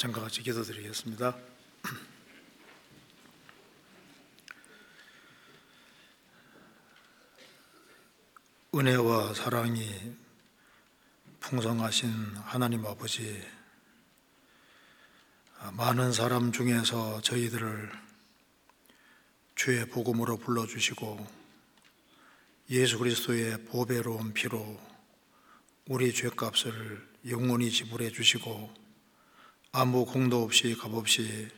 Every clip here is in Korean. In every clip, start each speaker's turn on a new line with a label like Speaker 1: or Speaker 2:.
Speaker 1: 잠깐 같이 기도드리겠습니다. 은혜와 사랑이 풍성하신 하나님 아버지, 많은 사람 중에서 저희들을 주의 복음으로 불러주시고 예수 그리스도의 보배로운 피로 우리 죄값을 영원히 지불해 주시고 아무 공도 없이 값 없이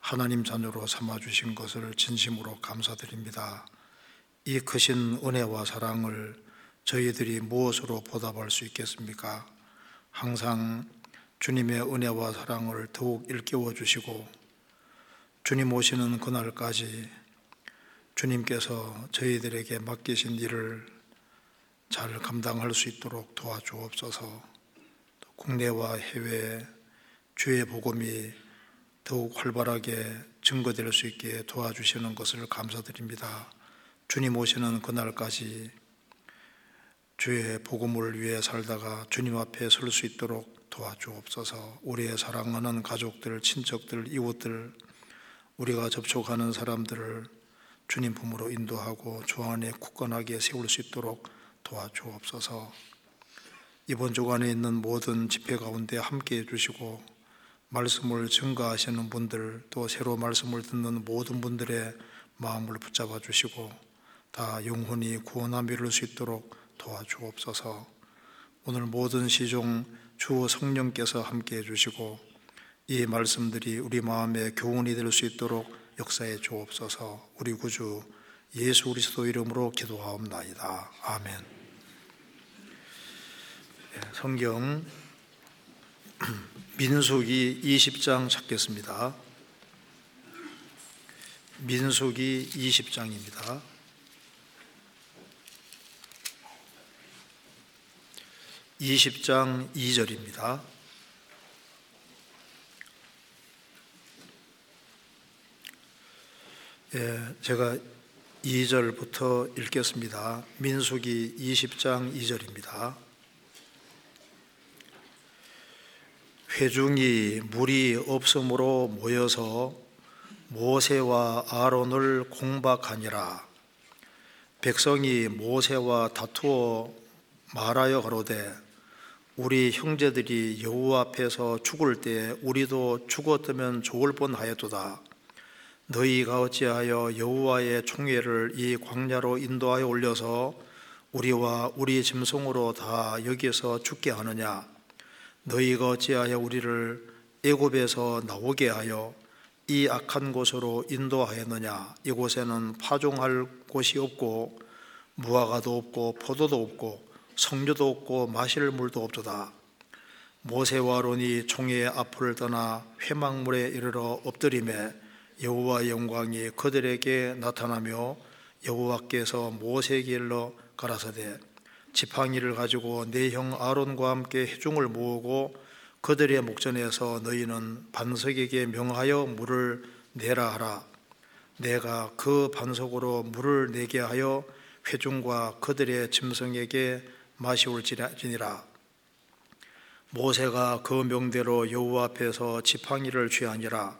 Speaker 1: 하나님 자녀로 삼아 주신 것을 진심으로 감사드립니다. 이 크신 은혜와 사랑을 저희들이 무엇으로 보답할 수 있겠습니까? 항상 주님의 은혜와 사랑을 더욱 일깨워 주시고 주님 오시는 그날까지 주님께서 저희들에게 맡기신 일을 잘 감당할 수 있도록 도와주옵소서. 국내와 해외에 주의 복음이 더욱 활발하게 증거될 수 있게 도와주시는 것을 감사드립니다. 주님 오시는 그날까지 주의 복음을 위해 살다가 주님 앞에 설 수 있도록 도와주옵소서. 우리의 사랑하는 가족들, 친척들, 이웃들, 우리가 접촉하는 사람들을 주님 품으로 인도하고 주 안에 굳건하게 세울 수 있도록 도와주옵소서. 이번 주간에 있는 모든 집회 가운데 함께 해주시고 말씀을 증거하시는 분들 또 새로 말씀을 듣는 모든 분들의 마음을 붙잡아 주시고 다 영혼이 구원함 이룰 수 있도록 도와주옵소서. 오늘 모든 시종 주 성령께서 함께 해 주시고 이 말씀들이 우리 마음에 교훈이 될 수 있도록 역사해 주옵소서. 우리 구주 예수 그리스도 이름으로 기도하옵나이다. 아멘. 예, 성경 민수기 20장 찾겠습니다. 민수기 20장입니다. 20장 2절입니다. 예, 제가 2절부터 읽겠습니다. 민수기 20장 2절입니다. 회중이 물이 없으므로 모여서 모세와 아론을 공박하니라. 백성이 모세와 다투어 말하여 가로되 우리 형제들이 여호와 앞에서 죽을 때 우리도 죽었다면 좋을 뻔하였도다. 너희가 어찌하여 여호와의 총회를 이 광야로 인도하여 올려서 우리와 우리 짐승으로 다 여기서 죽게 하느냐? 너희가 어찌하여 우리를 애굽에서 나오게 하여 이 악한 곳으로 인도하였느냐? 이곳에는 파종할 곳이 없고 무화과도 없고 포도도 없고 성료도 없고 마실 물도 없도다. 모세와 론이 총의 앞을 떠나 회막물에 이르러 엎드림에 여호와의 영광이 그들에게 나타나며 여호와께서 모세 길로 가라사대 지팡이를 가지고 내 형 아론과 함께 해중을 모으고 그들의 목전에서 너희는 반석에게 명하여 물을 내라 하라. 내가 그 반석으로 물을 내게 하여 회중과 그들의 짐승에게 마시올지니라. 모세가 그 명대로 여호와 앞에서 지팡이를 취하니라.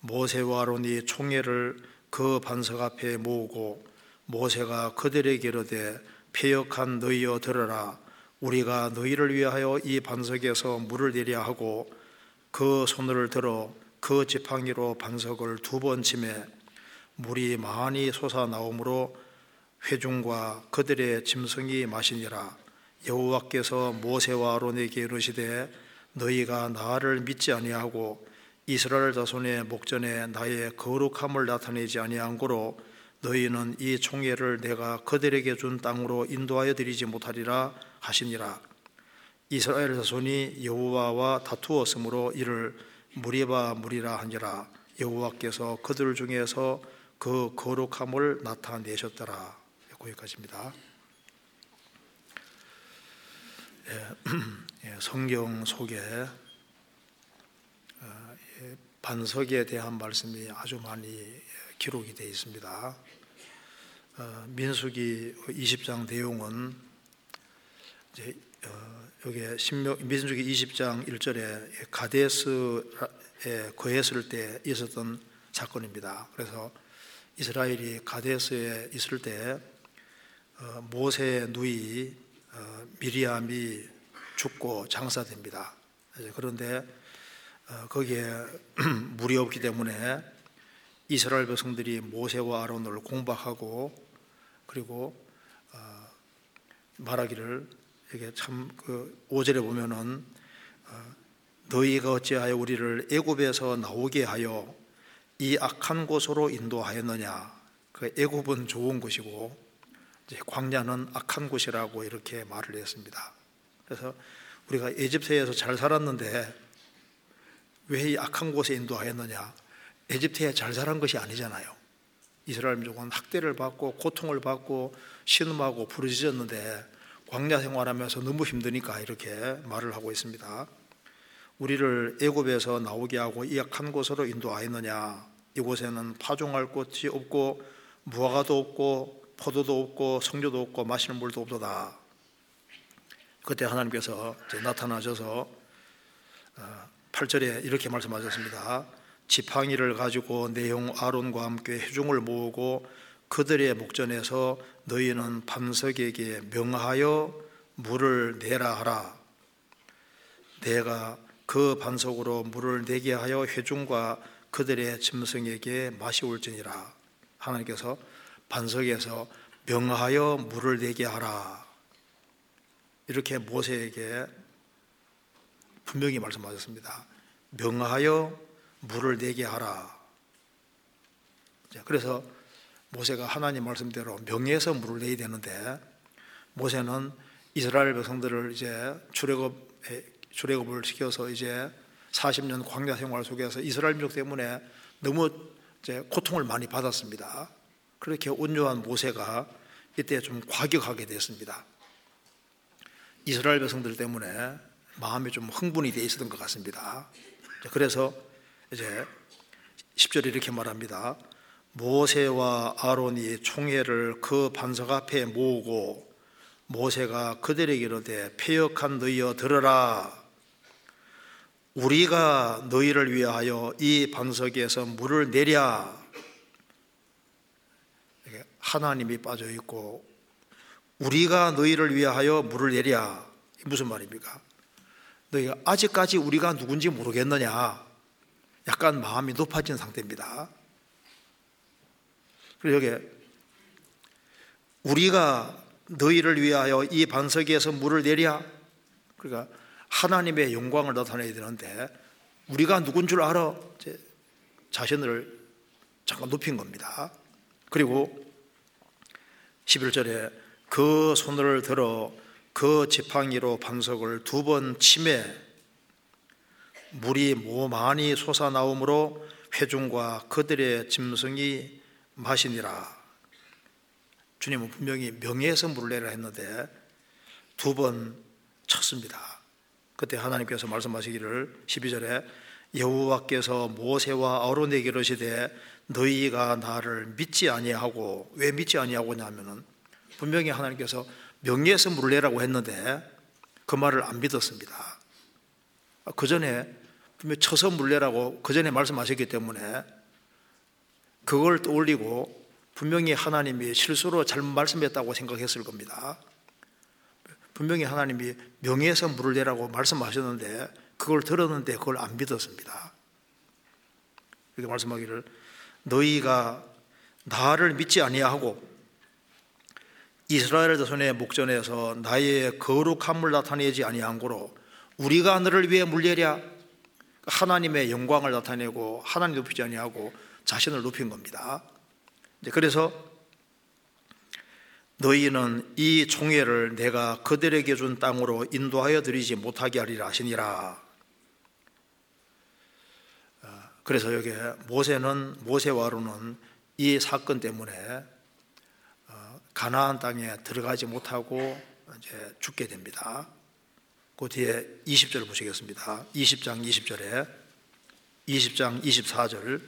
Speaker 1: 모세와 아론이 총회를 그 반석 앞에 모으고 모세가 그들에게 이르되 폐역한 너희여 들으라. 우리가 너희를 위하여 이 반석에서 물을 내려 하고 그 손을 들어 그 지팡이로 반석을 두 번 치매 물이 많이 솟아 나오므로 회중과 그들의 짐승이 마시니라. 여호와께서 모세와 아론에게 이르시되 너희가 나를 믿지 아니하고 이스라엘 자손의 목전에 나의 거룩함을 나타내지 아니한 고로 너희는 이 총회를 내가 그들에게 준 땅으로 인도하여 드리지 못하리라 하시니라. 이스라엘 자손이 여호와와 다투었으므로 이를 무리바 무리라 하니라. 여호와께서 그들 중에서 그 거룩함을 나타내셨더라. 거기까지입니다. 예, 예, 성경 속에 어, 반석에 대한 말씀이 아주 많이 기록이 되어 있습니다. 어, 민수기 20장 내용은 이제 어, 여기 신명 민수기 20장 1절에 가데스 거했을 때 있었던 사건입니다. 그래서 이스라엘이 가데스에 있을 때 어, 모세의 누이 어, 미리암이 죽고 장사됩니다. 그런데 어, 거기에 물이 없기 때문에 이스라엘 백성들이 모세와 아론을 공박하고 그리고 말하기를 이게 참그 5절에 보면은 너희가 어찌하여 우리를 애굽에서 나오게 하여 이 악한 곳으로 인도하였느냐? 그 애굽은 좋은 곳이고 광야는 악한 곳이라고 이렇게 말을 했습니다. 그래서 우리가 에집트에서 잘 살았는데 왜 이 악한 곳에 인도하였느냐? 에집트에 잘 살은 것이 아니잖아요. 이스라엘 민족은 학대를 받고 고통을 받고 신음하고 부르짖었는데 광야 생활하면서 너무 힘드니까 이렇게 말을 하고 있습니다. 우리를 애굽에서 나오게 하고 이 악한 곳으로 인도하였느냐? 이곳에는 파종할 곳이 없고 무화과도 없고 포도도 없고 성료도 없고 마시는 물도 없도다. 그때 하나님께서 나타나셔서 8절에 어, 이렇게 말씀하셨습니다. 지팡이를 가지고 내용 아론과 함께 회중을 모으고 그들의 목전에서 너희는 반석에게 명하여 물을 내라 하라. 내가 그 반석으로 물을 내게 하여 회중과 그들의 짐승에게 마시올지니라. 하나님께서 반석에서 명하여 물을 내게 하라. 이렇게 모세에게 분명히 말씀하셨습니다. 명하여 물을 내게 하라. 그래서 모세가 하나님 말씀대로 명예에서 물을 내야 되는데 모세는 이스라엘 백성들을 이제 출애굽 출애굽을 시켜서 이제 40년 광야 생활 속에서 이스라엘 민족 때문에 너무 이제 고통을 많이 받았습니다. 그렇게 온유한 모세가 이때 좀 과격하게 됐습니다. 이스라엘 백성들 때문에 마음이 좀 흥분이 돼 있었던 것 같습니다. 그래서 이제 10절에 이렇게 말합니다. 모세와 아론이 총회를 그 반석 앞에 모으고 모세가 그들에게 이르되 폐역한 너희여 들으라 우리가 너희를 위하여 이 반석에서 물을 내랴 하나님이 빠져 있고 우리가 너희를 위하여 물을 내랴 무슨 말입니까? 너희가 아직까지 우리가 누군지 모르겠느냐? 약간 마음이 높아진 상태입니다. 그리고 여기 우리가 너희를 위하여 이 반석에서 물을 내랴. 그러니까 하나님의 영광을 나타내야 되는데 우리가 누군 줄 알아? 자신을 잠깐 높인 겁니다. 그리고 11절에 그 손을 들어 그 지팡이로 반석을 두 번 치매 물이 모 많이 솟아나오므로 회중과 그들의 짐승이 마시니라. 주님은 분명히 명예에서 내라 했는데 두 번 쳤습니다. 그때 하나님께서 말씀하시기를 12절에 여호와께서 모세와 아론에게 이르시되 너희가 나를 믿지 아니하고 왜 믿지 아니하고냐면은 분명히 하나님께서 명예에서 물을 내라고 했는데 그 말을 안 믿었습니다. 그 전에 분명히 쳐서 물내라고 그 전에 말씀하셨기 때문에 그걸 떠올리고 분명히 하나님이 실수로 잘못 말씀했다고 생각했을 겁니다. 분명히 하나님이 명예에서 물을 내라고 말씀하셨는데 그걸 들었는데 그걸 안 믿었습니다. 이렇게 말씀하기를 너희가 나를 믿지 아니하고 이스라엘 자손의 목전에서 나의 거룩함을 나타내지 아니한 고로 우리가 너를 위해 물려랴 하나님의 영광을 나타내고 하나님 높이지 아니하고 자신을 높인 겁니다. 그래서 너희는 이 총회를 내가 그들에게 준 땅으로 인도하여 드리지 못하게 하리라 하시니라. 그래서 여기 모세는 모세와 아론은 이 사건 때문에 어, 가나안 땅에 들어가지 못하고 이제 죽게 됩니다. 그 뒤에 20절 보시겠습니다. 20장 20절에 20장 24절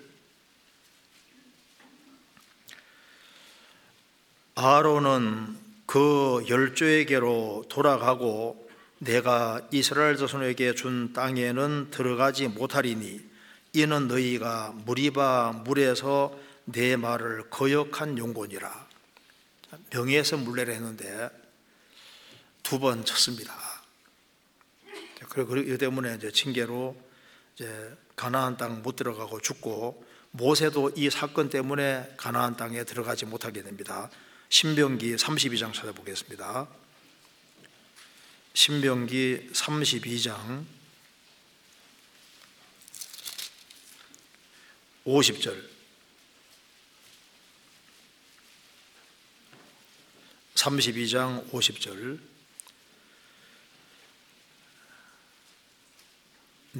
Speaker 1: 아론은 그 열조에게로 돌아가고 내가 이스라엘 자손에게 준 땅에는 들어가지 못하리니 이는 너희가 무리바 물에서 내 말을 거역한 용곤이라 명예에서 물레를 했는데 두 번 쳤습니다. 그리고 때문에 이제 징계로 이제 가나안 땅 못 들어가고 죽고 모세도 이 사건 때문에 가나안 땅에 들어가지 못하게 됩니다. 신명기 32장 찾아보겠습니다. 신명기 32장 50절 32장 50절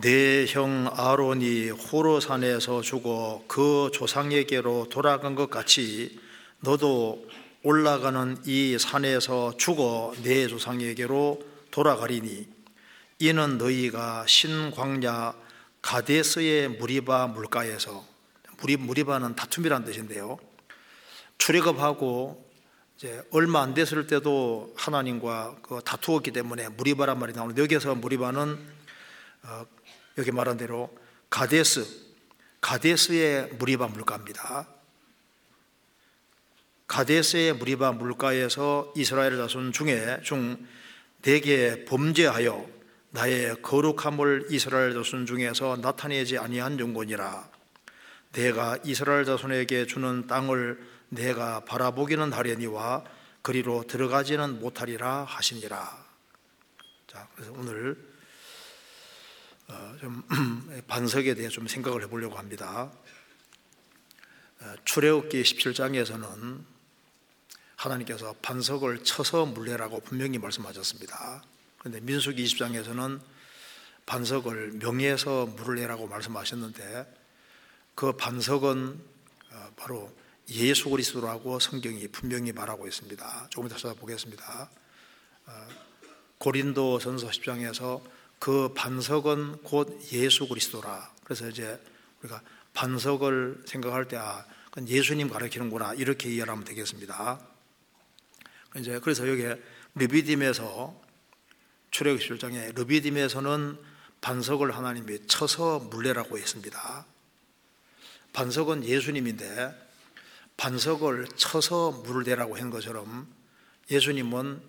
Speaker 1: 내 형 아론이 호로산에서 죽어 그 조상에게로 돌아간 것 같이 너도 올라가는 이 산에서 죽어 내 조상에게로 돌아가리니 이는 너희가 신광야 가데스의 무리바 물가에서 무리 무리바는 다툼이란 뜻인데요. 출애굽하고 이제 얼마 안 됐을 때도 하나님과 그 다투었기 때문에 무리바란 말이 나오는데 여기서 무리바는 어, 여기 말한 대로 가데스 가데스의 무리바 물가입니다. 가데스의 무리바 물가에서 이스라엘 자손 중에 중 내게 범죄하여 나의 거룩함을 이스라엘 자손 중에서 나타내지 아니한 용곤이라 내가 이스라엘 자손에게 주는 땅을 내가 바라보기는 하려니와 그리로 들어가지는 못하리라 하시니라. 자, 그래서 오늘 어, 좀 반석에 대해 좀 생각을 해보려고 합니다. 어, 출애굽기 17장에서는 하나님께서 반석을 쳐서 물레라고 분명히 말씀하셨습니다. 그런데 민수기 20장에서는 반석을 명예에서 물을 내라고 말씀하셨는데 그 반석은 어, 바로 예수 그리스도라고 성경이 분명히 말하고 있습니다. 조금 더 찾아보겠습니다. 어, 고린도 전서 10장에서 그 반석은 곧 예수 그리스도라. 그래서 이제 우리가 반석을 생각할 때 아, 그건 예수님 가르치는구나 이렇게 이해하면 되겠습니다. 이제 그래서 여기 르비딤에서 출애굽 1장에 르비딤에서는 반석을 하나님이 쳐서 물레라고 했습니다. 반석은 예수님인데 반석을 쳐서 물을 대라고 한 것처럼 예수님은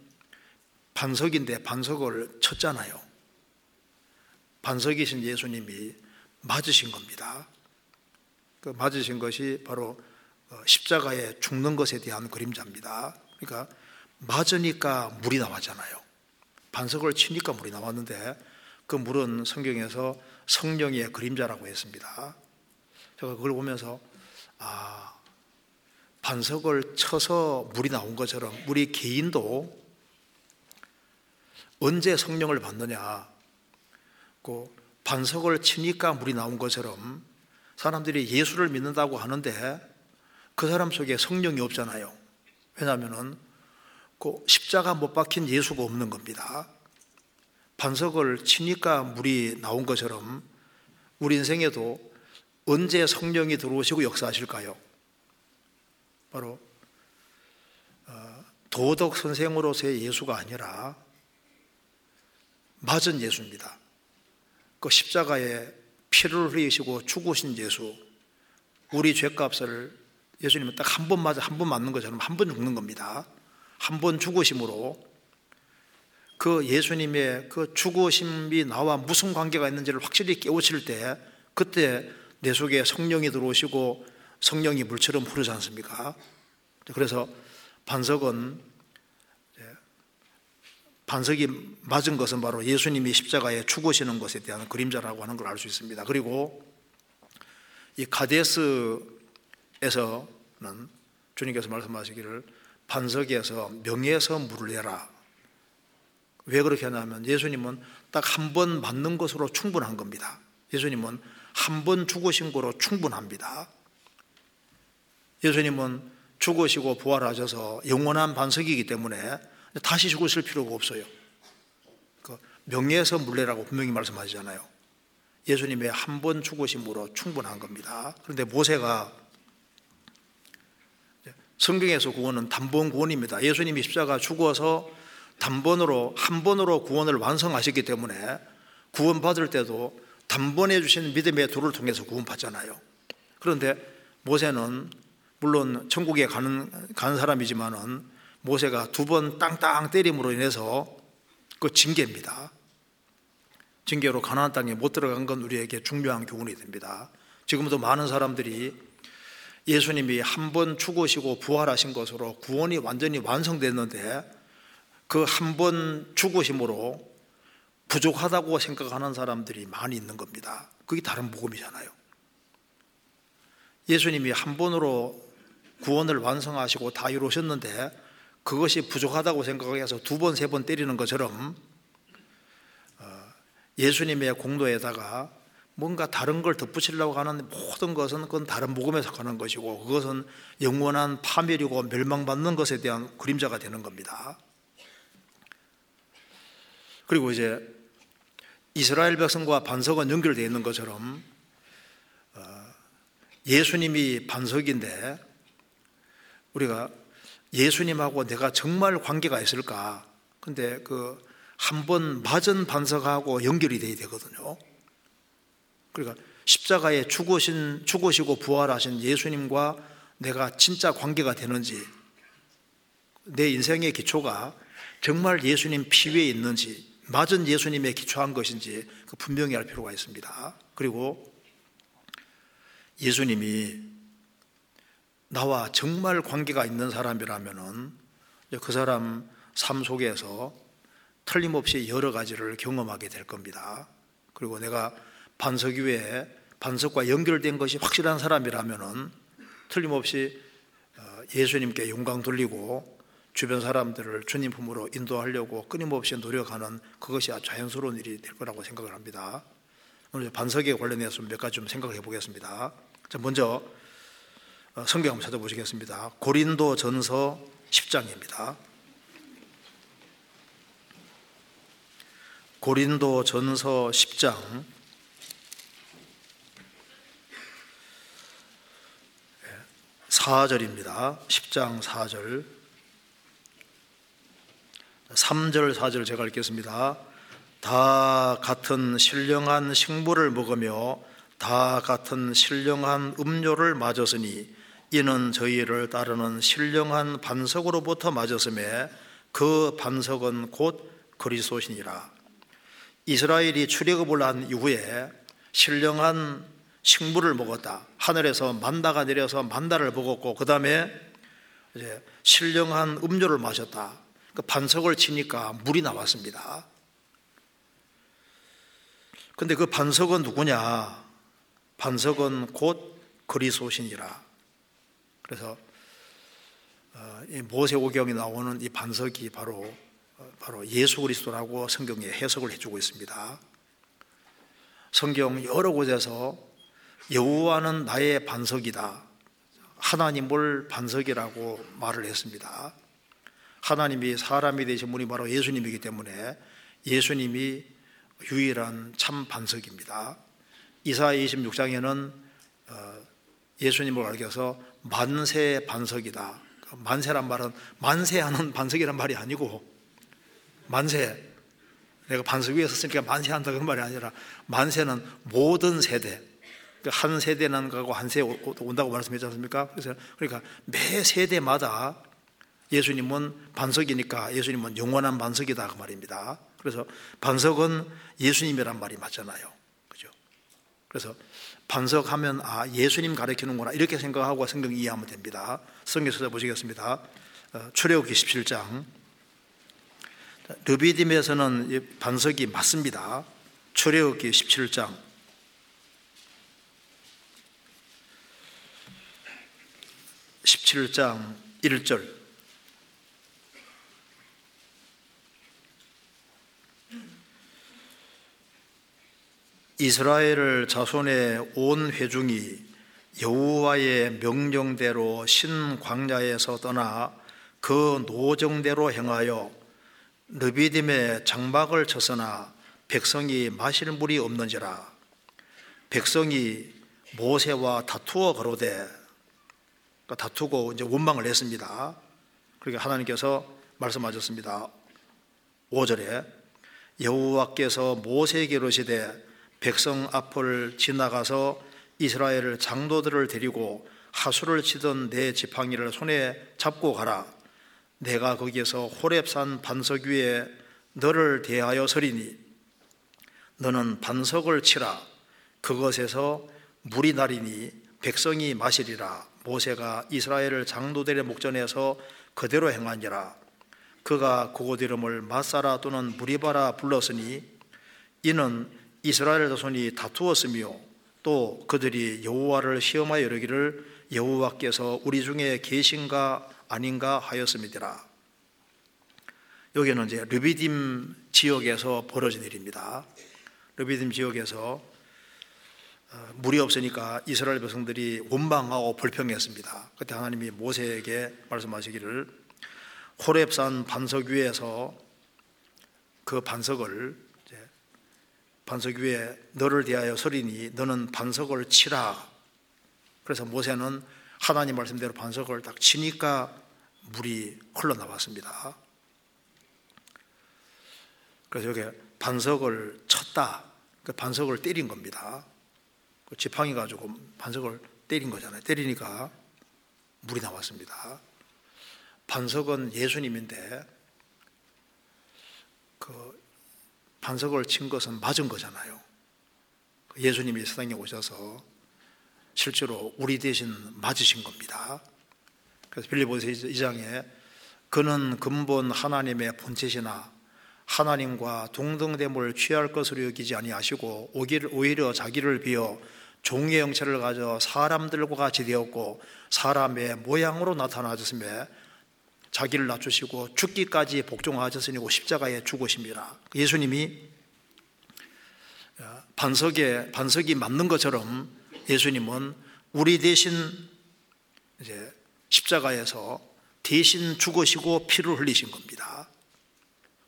Speaker 1: 반석인데 반석을 쳤잖아요. 반석이신 예수님이 맞으신 겁니다. 그 맞으신 것이 바로 어, 십자가에 죽는 것에 대한 그림자입니다. 그러니까 맞으니까 물이 나왔잖아요. 반석을 치니까 물이 나왔는데 그 물은 성경에서 성령의 그림자라고 했습니다. 제가 그걸 보면서 아 반석을 쳐서 물이 나온 것처럼 우리 개인도 언제 성령을 받느냐? 그 반석을 치니까 물이 나온 것처럼 사람들이 예수를 믿는다고 하는데 그 사람 속에 성령이 없잖아요. 왜냐하면은 그 십자가 못 박힌 예수가 없는 겁니다. 반석을 치니까 물이 나온 것처럼 우리 인생에도 언제 성령이 들어오시고 역사하실까요? 바로 어, 도덕 선생으로서의 예수가 아니라 맞은 예수입니다. 그 십자가에 피를 흘리시고 죽으신 예수, 우리 죄값을 예수님은 딱 한 번 맞아 한 번 맞는 것처럼 한 번 죽는 겁니다. 한 번 죽으심으로 그 예수님의 그 죽으심이 나와 무슨 관계가 있는지를 확실히 깨우칠 때 그때 내 속에 성령이 들어오시고 성령이 물처럼 흐르지 않습니까? 그래서 반석은 반석이 맞은 것은 바로 예수님이 십자가에 죽으시는 것에 대한 그림자라고 하는 걸 알 수 있습니다. 그리고 이 가데스에서는 주님께서 말씀하시기를 반석에서 명예에서 물을 내라. 왜 그렇게 하냐면 예수님은 딱 한 번 맞는 것으로 충분한 겁니다. 예수님은 한 번 죽으신 거로 충분합니다. 예수님은 죽으시고 부활하셔서 영원한 반석이기 때문에 다시 죽으실 필요가 없어요. 그 명예에서 물레라고 분명히 말씀하시잖아요. 예수님의 한 번 죽으심으로 충분한 겁니다. 그런데 모세가 성경에서 구원은 단번 구원입니다. 예수님이 십자가 죽어서 단번으로 한 번으로 구원을 완성하셨기 때문에 구원받을 때도 단번에 주신 믿음의 도를 통해서 구원받잖아요. 그런데 모세는 물론 천국에 가는 가는 사람이지만은 모세가 두 번 땅땅 때림으로 인해서 그 징계입니다. 징계로 가나안 땅에 못 들어간 건 우리에게 중요한 교훈이 됩니다. 지금도 많은 사람들이 예수님이 한 번 죽으시고 부활하신 것으로 구원이 완전히 완성됐는데 그 한 번 죽으심으로 부족하다고 생각하는 사람들이 많이 있는 겁니다. 그게 다른 복음이잖아요. 예수님이 한 번으로 구원을 완성하시고 다 이루셨는데 그것이 부족하다고 생각해서 두 번, 세 번 때리는 것처럼 어, 예수님의 공도에다가 뭔가 다른 걸 덧붙이려고 하는 모든 것은 그건 다른 복음에 속하는 것이고 그것은 영원한 파멸이고 멸망받는 것에 대한 그림자가 되는 겁니다. 그리고 이제 이스라엘 백성과 반석은 연결되어 있는 것처럼 어, 예수님이 반석인데 우리가 예수님하고 내가 정말 관계가 있을까? 근데 그 한 번 맞은 반석하고 연결이 돼야 되거든요. 그러니까 십자가에 죽으신, 죽으시고 부활하신 예수님과 내가 진짜 관계가 되는지, 내 인생의 기초가 정말 예수님 피 위에 있는지, 맞은 예수님에 기초한 것인지 그 분명히 알 필요가 있습니다. 그리고 예수님이 나와 정말 관계가 있는 사람이라면은 그 사람 삶 속에서 틀림없이 여러 가지를 경험하게 될 겁니다. 그리고 내가 반석 위에 반석과 연결된 것이 확실한 사람이라면은 틀림없이 어, 예수님께 영광 돌리고 주변 사람들을 주님 품으로 인도하려고 끊임없이 노력하는 그것이 자연스러운 일이 될 거라고 생각을 합니다. 오늘 반석에 관련해서 몇 가지 좀 생각해 보겠습니다. 자, 먼저 어, 성경 한번 찾아보시겠습니다. 고린도 전서 10장입니다. 고린도 전서 10장 4절입니다. 10장 4절. 3절, 4절 제가 읽겠습니다. 다 같은 신령한 식물을 먹으며 다 같은 신령한 음료를 맞았으니 이는 저희를 따르는 신령한 반석으로부터 맞았음에 그 반석은 곧 그리스도시니라. 이스라엘이 출애굽을 한 이후에 신령한 식물을 먹었다. 하늘에서 만다가 내려서 만다를 먹었고 그 다음에 이제 신령한 음료를 마셨다. 그 반석을 치니까 물이 나왔습니다. 근데 그 반석은 누구냐? 반석은 곧 그리스도신이라. 그래서 어, 모세오경에 나오는 이 반석이 바로 어, 바로 예수 그리스도라고 성경에 해석을 해주고 있습니다. 성경 여러 곳에서 여호와는 나의 반석이다. 하나님을 반석이라고 말을 했습니다. 하나님이 사람이 되신 분이 바로 예수님이기 때문에 예수님이 유일한 참 반석입니다. 이사 26장에는 어, 예수님을 알려서 만세 반석이다. 만세란 말은 만세하는 반석이란 말이 아니고 만세 내가 반석 위에 섰으니까 만세한다 그런 말이 아니라 만세는 모든 세대 그한 세대는 가고 한 세대 온다고 말씀했지 않습니까? 그래서 그러니까 매 세대마다 예수님은 반석이니까 예수님은 영원한 반석이다 그 말입니다. 그래서 반석은 예수님이란 말이 맞잖아요. 그죠? 그래서 반석하면 아 예수님 가르치는구나 이렇게 생각하고 성경 이해하면 됩니다. 성경 찾아보시겠습니다. 어, 출애굽기 17장 르비딤에서는 반석이 맞습니다. 출애굽기 17장 17장 1절 이스라엘 자손의 온 회중이 여호와의 명령대로 신 광야에서 떠나 그 노정대로 행하여 르비딤의 장막을 쳤으나 백성이 마실 물이 없는지라 백성이 모세와 다투어 거로되 그러니까 다투고 이제 원망을 했습니다. 그러니까 하나님께서 말씀하셨습니다. 5절에 여호와께서 모세에게 이르시되 백성 앞을 지나가서 이스라엘 장로들을 데리고 하수를 치던 내 지팡이를 손에 잡고 가라. 내가 거기에서 호렙산 반석 위에 너를 대하여 서리니 너는 반석을 치라. 그것에서 물이 나리니 백성이 마시리라. 모세가 이스라엘을 장로들의 목전에서 그대로 행하니라. 그가 이름을 마사라 또는 무리바라 불렀으니 이는 이스라엘 자손이 다투었으며 또 그들이 여호와를 시험하여 이르기를 여호와께서 우리 중에 계신가 아닌가 하였음이더라. 여기는 이제 르비딤 지역에서 벌어진 일입니다. 르비딤 지역에서 어, 물이 없으니까 이스라엘 백성들이 원망하고 불평했습니다. 그때 하나님이 모세에게 말씀하시기를 호렙산 반석 위에서 그 반석을 반석 위에 너를 대하여 서리니 너는 반석을 치라. 그래서 모세는 하나님 말씀대로 반석을 딱 치니까 물이 흘러나왔습니다. 그래서 여기 반석을 쳤다. 그 반석을 때린 겁니다. 그 지팡이 가지고 반석을 때린 거잖아요. 때리니까 물이 나왔습니다. 반석은 예수님인데 그 반석을 친 것은 맞은 거잖아요. 그 예수님이 세상에 오셔서 실제로 우리 대신 맞으신 겁니다. 그래서 빌리보서 2장에 그는 근본 하나님의 본체시나 하나님과 동등됨을 취할 것으로 여기지 아니하시고 오히려 자기를 비어 종의 형체를 가져 사람들과 같이 되었고 사람의 모양으로 나타나셨으며 자기를 낮추시고 죽기까지 복종하셨으니 십자가에 죽으십니다. 예수님이 반석에 반석이 맞는 것처럼 예수님은 우리 대신 이제 십자가에서 대신 죽으시고 피를 흘리신 겁니다.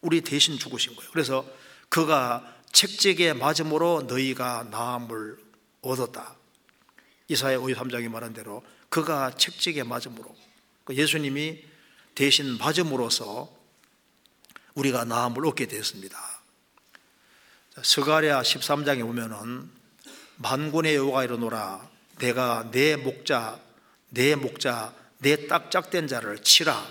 Speaker 1: 우리 대신 죽으신 거예요. 그래서 그가 책책에 맞음으로 너희가 나음을 얻었다. 이사야 53장이 말한 대로 그가 책책에 맞음으로 그 예수님이 대신 맞음으로써 우리가 나음을 얻게 되었습니다. 스가랴 13장에 보면은 만군의 여호가 이르노라 내가 내 목자 내 목자 내 딱짝된 자를 치라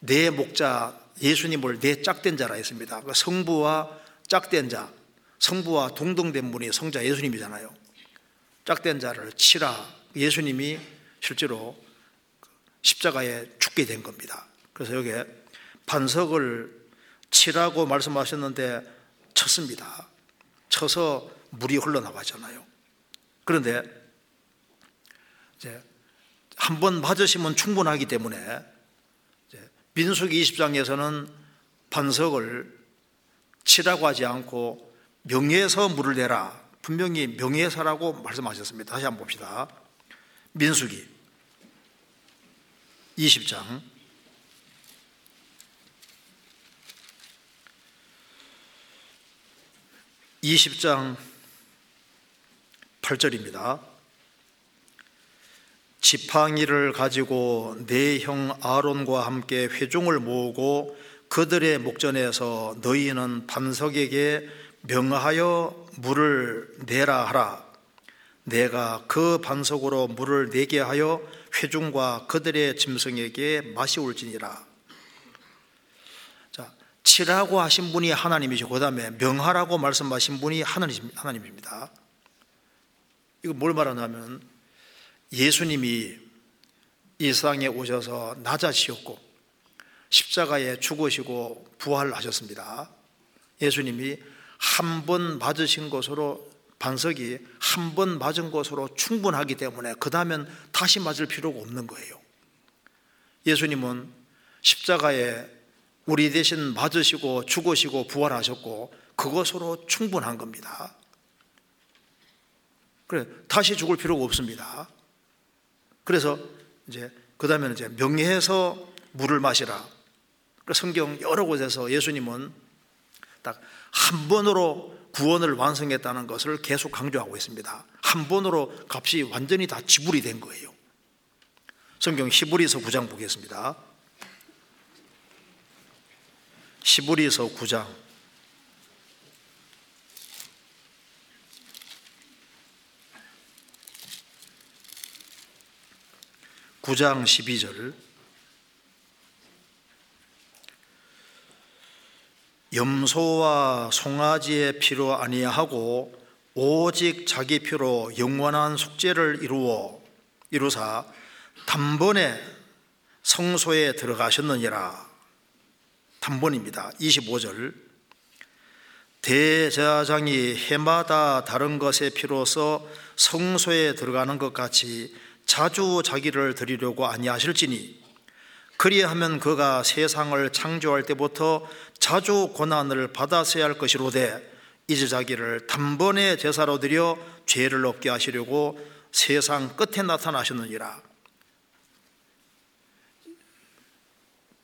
Speaker 1: 내 목자 예수님을 내 짝된 자라 했습니다. 그 성부와 짝된 자 성부와 동등된 분이 성자 예수님이잖아요. 짝된 자를 치라 예수님이 실제로 십자가에 죽게 된 겁니다. 그래서 여기에 반석을 치라고 말씀하셨는데 쳤습니다. 쳐서 물이 흘러나가잖아요. 그런데 이제 한 번 맞으시면 충분하기 때문에 민수기 20장에서는 반석을 치라고 하지 않고 명예에서 물을 내라. 분명히 명예사라고 말씀하셨습니다. 다시 한번 봅시다. 민수기 20장 20장 8절입니다. 지팡이를 가지고 내형 아론과 함께 회중을 모으고 그들의 목전에서 너희는 반석에게 명하여 물을 내라 하라. 내가 그 반석으로 물을 내게 하여 회중과 그들의 짐승에게 맛이 올지니라. 자, 치라고 하신 분이 하나님이시고, 그 다음에 명하라고 말씀하신 분이 하나님입니다. 이거 뭘 말하냐면, 예수님이 이 세상에 오셔서 낮아지셨고, 십자가에 죽으시고 부활하셨습니다. 예수님이 한 번 맞으신 것으로 반석이 한 번 맞은 것으로 충분하기 때문에 그 다음엔 다시 맞을 필요가 없는 거예요. 예수님은 십자가에 우리 대신 맞으시고 죽으시고 부활하셨고 그것으로 충분한 겁니다. 그래 다시 죽을 필요가 없습니다. 그래서 이제 그 다음에는 이제 명예해서 물을 마시라. 성경 여러 곳에서 예수님은 딱 한 번으로 구원을 완성했다는 것을 계속 강조하고 있습니다. 한 번으로 값이 완전히 다 지불이 된 거예요. 성경 히브리서 9장 보겠습니다. 히브리서 9장 9장 12절 염소와 송아지의 피로 아니하고 오직 자기 피로 영원한 속죄를 이루어 이루사 단번에 성소에 들어가셨느니라. 단번입니다. 25절. 대제사장이 해마다 다른 것의 피로서 성소에 들어가는 것 같이 자주 자기를 드리려고 아니하실지니 그리하면 그가 세상을 창조할 때부터 자주 고난을 받았어야 할 것이로되 이제 자기를 단번에 제사로 드려 죄를 없게 하시려고 세상 끝에 나타나셨느니라.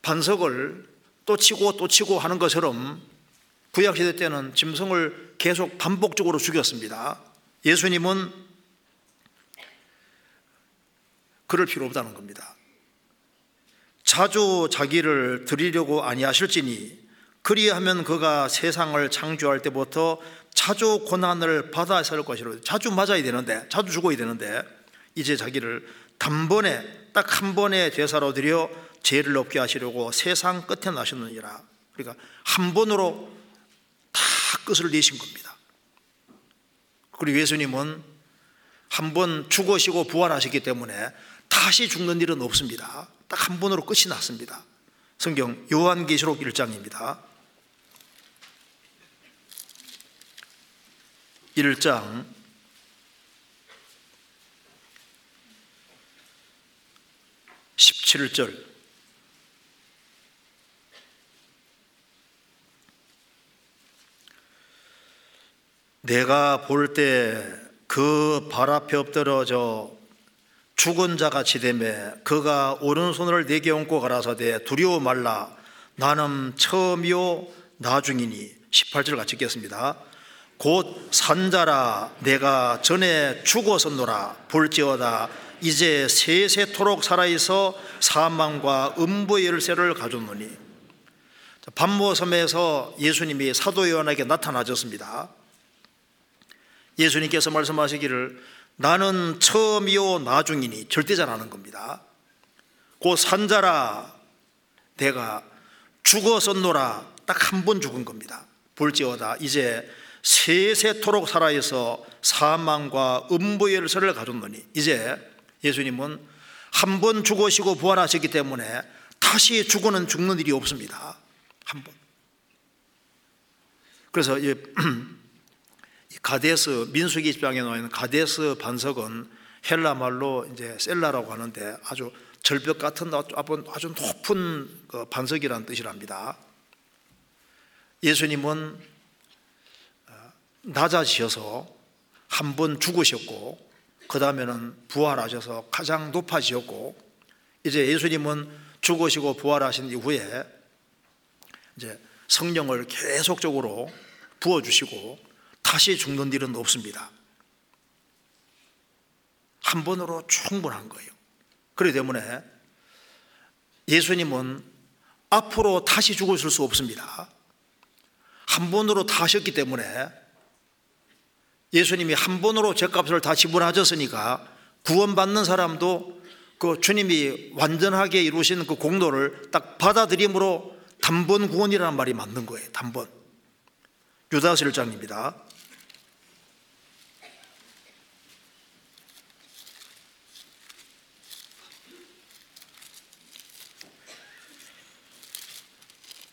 Speaker 1: 반석을 또 치고 또 치고 하는 것처럼 구약시대 때는 짐승을 계속 반복적으로 죽였습니다. 예수님은 그럴 필요 없다는 겁니다 자주 자기를 드리려고 아니하실지니 그리하면 그가 세상을 창조할 때부터 자주 고난을 받아야 할 것이로 자주 맞아야 되는데 자주 죽어야 되는데 이제 자기를 단번에 딱 한 번의 제사로 드려 죄를 없게 하시려고 세상 끝에 나셨느니라. 그러니까 한 번으로 다 끝을 내신 겁니다. 그리고 예수님은 한 번 죽으시고 부활하셨기 때문에 다시 죽는 일은 없습니다 딱 한 번으로 끝이 났습니다. 성경 요한계시록 1장입니다. 1장. 17절. 내가 볼 때 그 발 앞에 엎드러져 죽은 자 같이 되매 그가 오른손을 내게 얹고 가라사대 두려워 말라. 나는 처음이요 나중이니. 18절 같이 읽겠습니다. 곧 산자라. 내가 전에 죽었었노라. 볼지어다. 이제 세세토록 살아있어 사망과 음부의 열쇠를 가졌노니. 반모섬에서 예수님이 사도 요한에게 나타나셨습니다. 예수님께서 말씀하시기를 나는 처음이요 나중이니 절대자라는 겁니다 곧 산자라 내가 죽었었노라 딱 한 번 죽은 겁니다 볼지어다 이제 세세토록 살아있어 사망과 음부의 열쇠를 가졌노니 이제 예수님은 한 번 죽으시고 부활하셨기 때문에 다시 죽어는 죽는 일이 없습니다. 한 번. 그래서 이 가데스 민수기 입장에 있는 가데스 반석은 헬라 말로 이제 셀라라고 하는데 아주 절벽 같은 아주 높은 그 반석이라는 뜻이랍니다. 예수님은 어, 낮아지셔서 한 번 죽으셨고 그 다음에는 부활하셔서 가장 높아지셨고 이제 예수님은 죽으시고 부활하신 이후에 이제 성령을 계속적으로 부어주시고 다시 죽는 일은 없습니다. 한 번으로 충분한 거예요. 그렇기 때문에 예수님은 앞으로 다시 죽으실 수 없습니다. 한 번으로 다 하셨기 때문에 예수님이 한 번으로 죄값을 다 지불하셨으니까 구원받는 사람도 그 주님이 완전하게 이루신 그 공로를 딱 받아들임으로 단번 구원이라는 말이 맞는 거예요. 단번. 유다서 1장입니다.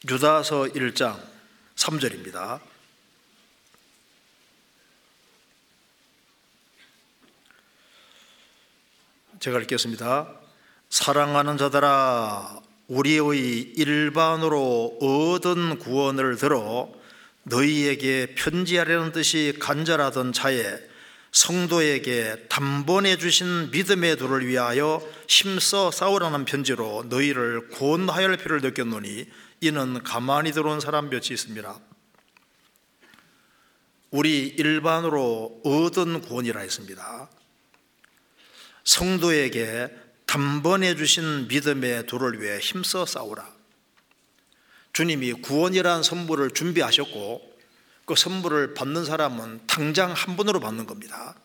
Speaker 1: 유다서 1장 3절입니다. 제가 읽겠습니다. 사랑하는 자들아 우리의 일반으로 얻은 구원을 들어 너희에게 편지하려는 뜻이 간절하던 차에 성도에게 단번에 주신 믿음의 도를 위하여 힘써 싸우라는 편지로 너희를 권하여 필요를 느꼈노니 이는 가만히 들어온 사람 몇이 있습니다. 우리 일반으로 얻은 구원이라 했습니다. 성도에게 단번에 주신 믿음의 도를 위해 힘써 싸우라. 주님이 구원이란 선물을 준비하셨고 그 선물을 받는 사람은 당장 한 번으로 받는 겁니다.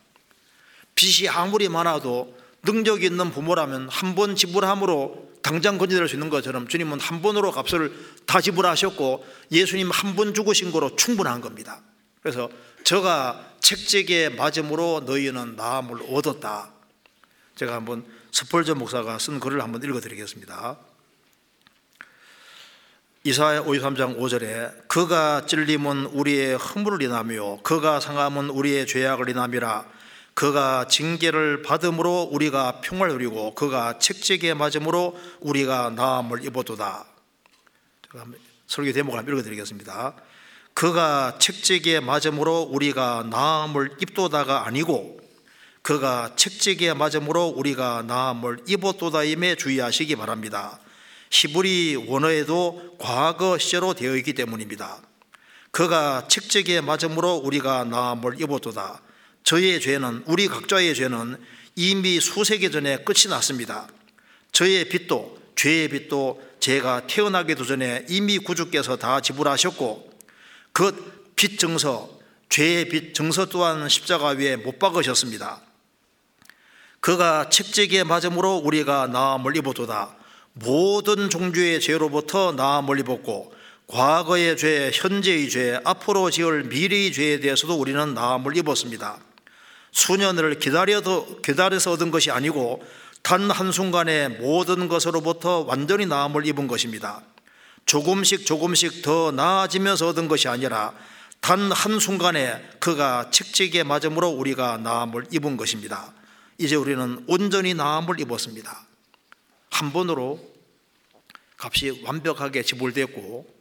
Speaker 1: 빚이 아무리 많아도 능력 있는 부모라면 한 번 지불함으로 당장 건져낼 수 있는 것처럼 주님은 한 번으로 값을 다 지불하셨고 예수님 한 번 죽으신 거로 충분한 겁니다. 그래서 저가 책제에 맞음으로 너희는 나음을 얻었다. 제가 한번 스펄저 목사가 쓴 글을 한번 읽어드리겠습니다. 이사야 53장 5절에 그가 찔림은 우리의 허물을 인하며 그가 상함은 우리의 죄악을 인함이라 그가 징계를 받음으로 우리가 평을 누리고 그가 책제에 맞음으로 우리가 나음을 입어도다. 설교 대목을 한번 읽어드리겠습니다. 그가 책제에 맞음으로 우리가 나음을 입도다가 아니고 그가 책제에 맞음으로 우리가 나음을 입었도다임에 주의하시기 바랍니다. 히브리 원어에도 과거 시제로 되어 있기 때문입니다. 그가 책제에 맞음으로 우리가 나음을 입었도다. 저의 죄는 우리 각자의 죄는 이미 수세기 전에 끝이 났습니다. 저의 빚도 죄의 빚도 제가 태어나기도 전에 이미 구주께서 다 지불하셨고 그 빚 증서 죄의 빚 증서 또한 십자가 위에 못 박으셨습니다. 그가 책제기에 맞음으로 우리가 나음을 입었도다. 모든 종류의 죄로부터 나음을 입었고 과거의 죄, 현재의 죄, 앞으로 지을 미래의 죄에 대해서도 우리는 나음을 입었습니다. 수년을 기다려도, 기다려서 얻은 것이 아니고 단 한순간에 모든 것으로부터 완전히 나음을 입은 것입니다. 조금씩 조금씩 더 나아지면서 얻은 것이 아니라 단 한순간에 그가 책찍에 맞음으로 우리가 나음을 입은 것입니다. 이제 우리는 온전히 나음을 입었습니다. 한 번으로 값이 완벽하게 지불됐고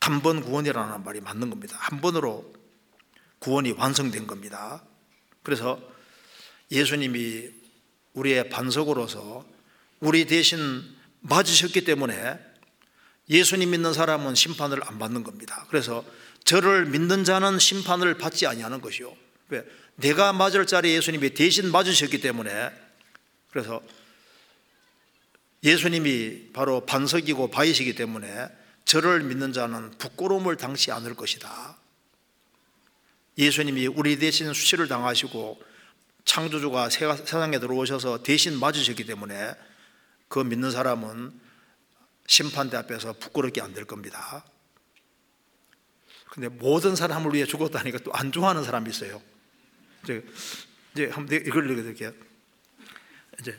Speaker 1: 단번 구원이라는 말이 맞는 겁니다. 한 번으로 구원이 완성된 겁니다. 그래서 예수님이 우리의 반석으로서 우리 대신 맞으셨기 때문에 예수님 믿는 사람은 심판을 안 받는 겁니다. 그래서 저를 믿는 자는 심판을 받지 아니하는 것이요. 왜? 내가 맞을 자리 예수님이 대신 맞으셨기 때문에 그래서 예수님이 바로 반석이고 바위시기 때문에 저를 믿는 자는 부끄러움을 당치 않을 것이다. 예수님이 우리 대신 수치를 당하시고 창조주가 세상에 들어오셔서 대신 맞으셨기 때문에 그 믿는 사람은 심판대 앞에서 부끄럽게 안 될 겁니다. 근데 모든 사람을 위해 죽었다니까 또 안 좋아하는 사람이 있어요. 이제, 이제 한번 이걸 읽어드릴게요. 이제,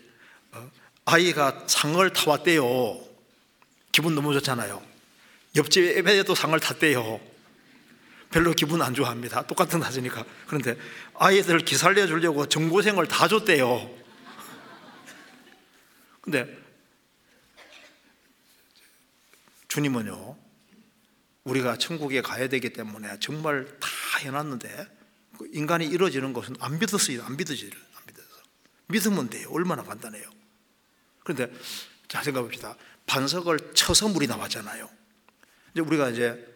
Speaker 1: 어, 아이가 상을 타왔대요. 기분 너무 좋잖아요. 옆집 애도 상을 탔대요. 별로 기분 안 좋아합니다. 똑같은 낮으니까. 그런데 아이들 기살려 주려고 정고생을 다 줬대요. 근데 주님은요, 우리가 천국에 가야 되기 때문에 정말 다 해놨는데 그 인간이 이루어지는 것은 안 믿었어요. 안 믿어지를. 안 믿어서. 믿으면 돼요. 얼마나 간단해요. 그런데 자 생각해 봅시다. 반석을 쳐서 물이 나왔잖아요. 이제 우리가 이제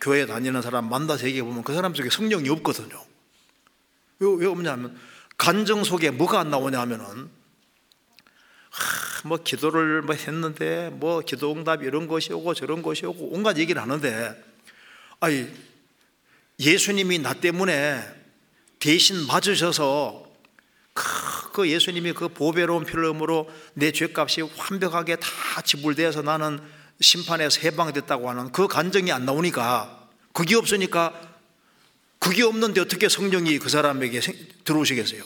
Speaker 1: 교회 다니는 사람 만나서 얘기해 보면 그 사람 속에 성령이 없거든요. 왜, 왜 없냐면 간정 속에 뭐가 안 나오냐 하면은 하, 뭐 기도를 뭐 했는데 뭐 기도 응답 이런 것이 오고 저런 것이 오고 온갖 얘기를 하는데 아니 예수님이 나 때문에 대신 맞으셔서 그 예수님이 그 보배로운 피를 으로 내 죄값이 완벽하게 다 지불되어서 나는 심판에서 해방됐다고 하는 그 간정이 안 나오니까 그게 없으니까 그게 없는데 어떻게 성령이 그 사람에게 들어오시겠어요?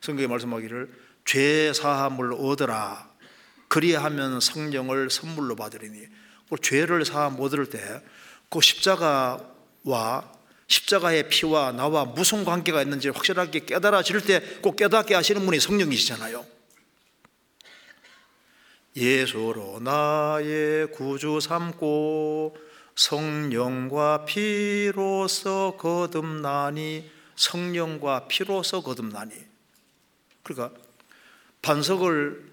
Speaker 1: 성경에 말씀하기를 죄 사함을 얻으라 그리하면 성령을 선물로 받으리니 그 죄를 사함 얻을 때 그 십자가와 십자가의 피와 나와 무슨 관계가 있는지 확실하게 깨달아질 때 꼭 깨닫게 하시는 분이 성령이시잖아요. 예수로 나의 구주 삼고 성령과 피로서 거듭나니 성령과 피로서 거듭나니 그러니까 반석을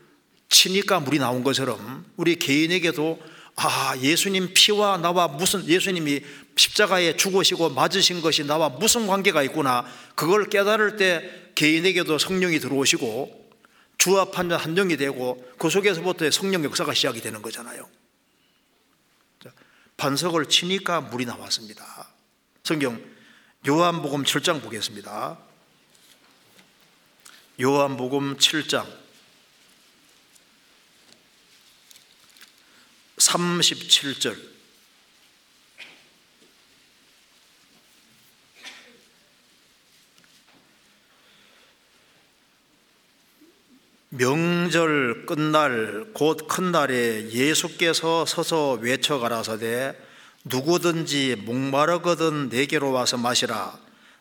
Speaker 1: 치니까 물이 나온 것처럼 우리 개인에게도 아, 예수님 피와 나와 무슨 예수님이 십자가에 죽으시고 맞으신 것이 나와 무슨 관계가 있구나. 그걸 깨달을 때 개인에게도 성령이 들어오시고 주합한 한정이 되고 그 속에서부터 성령 역사가 시작이 되는 거잖아요. 반석을 치니까 물이 나왔습니다. 성경 요한복음 7장 보겠습니다. 요한복음 7장 37절 명절 끝날 곧 큰 날에 예수께서 서서 외쳐 가라사대 누구든지 목마르거든 내게로 와서 마시라.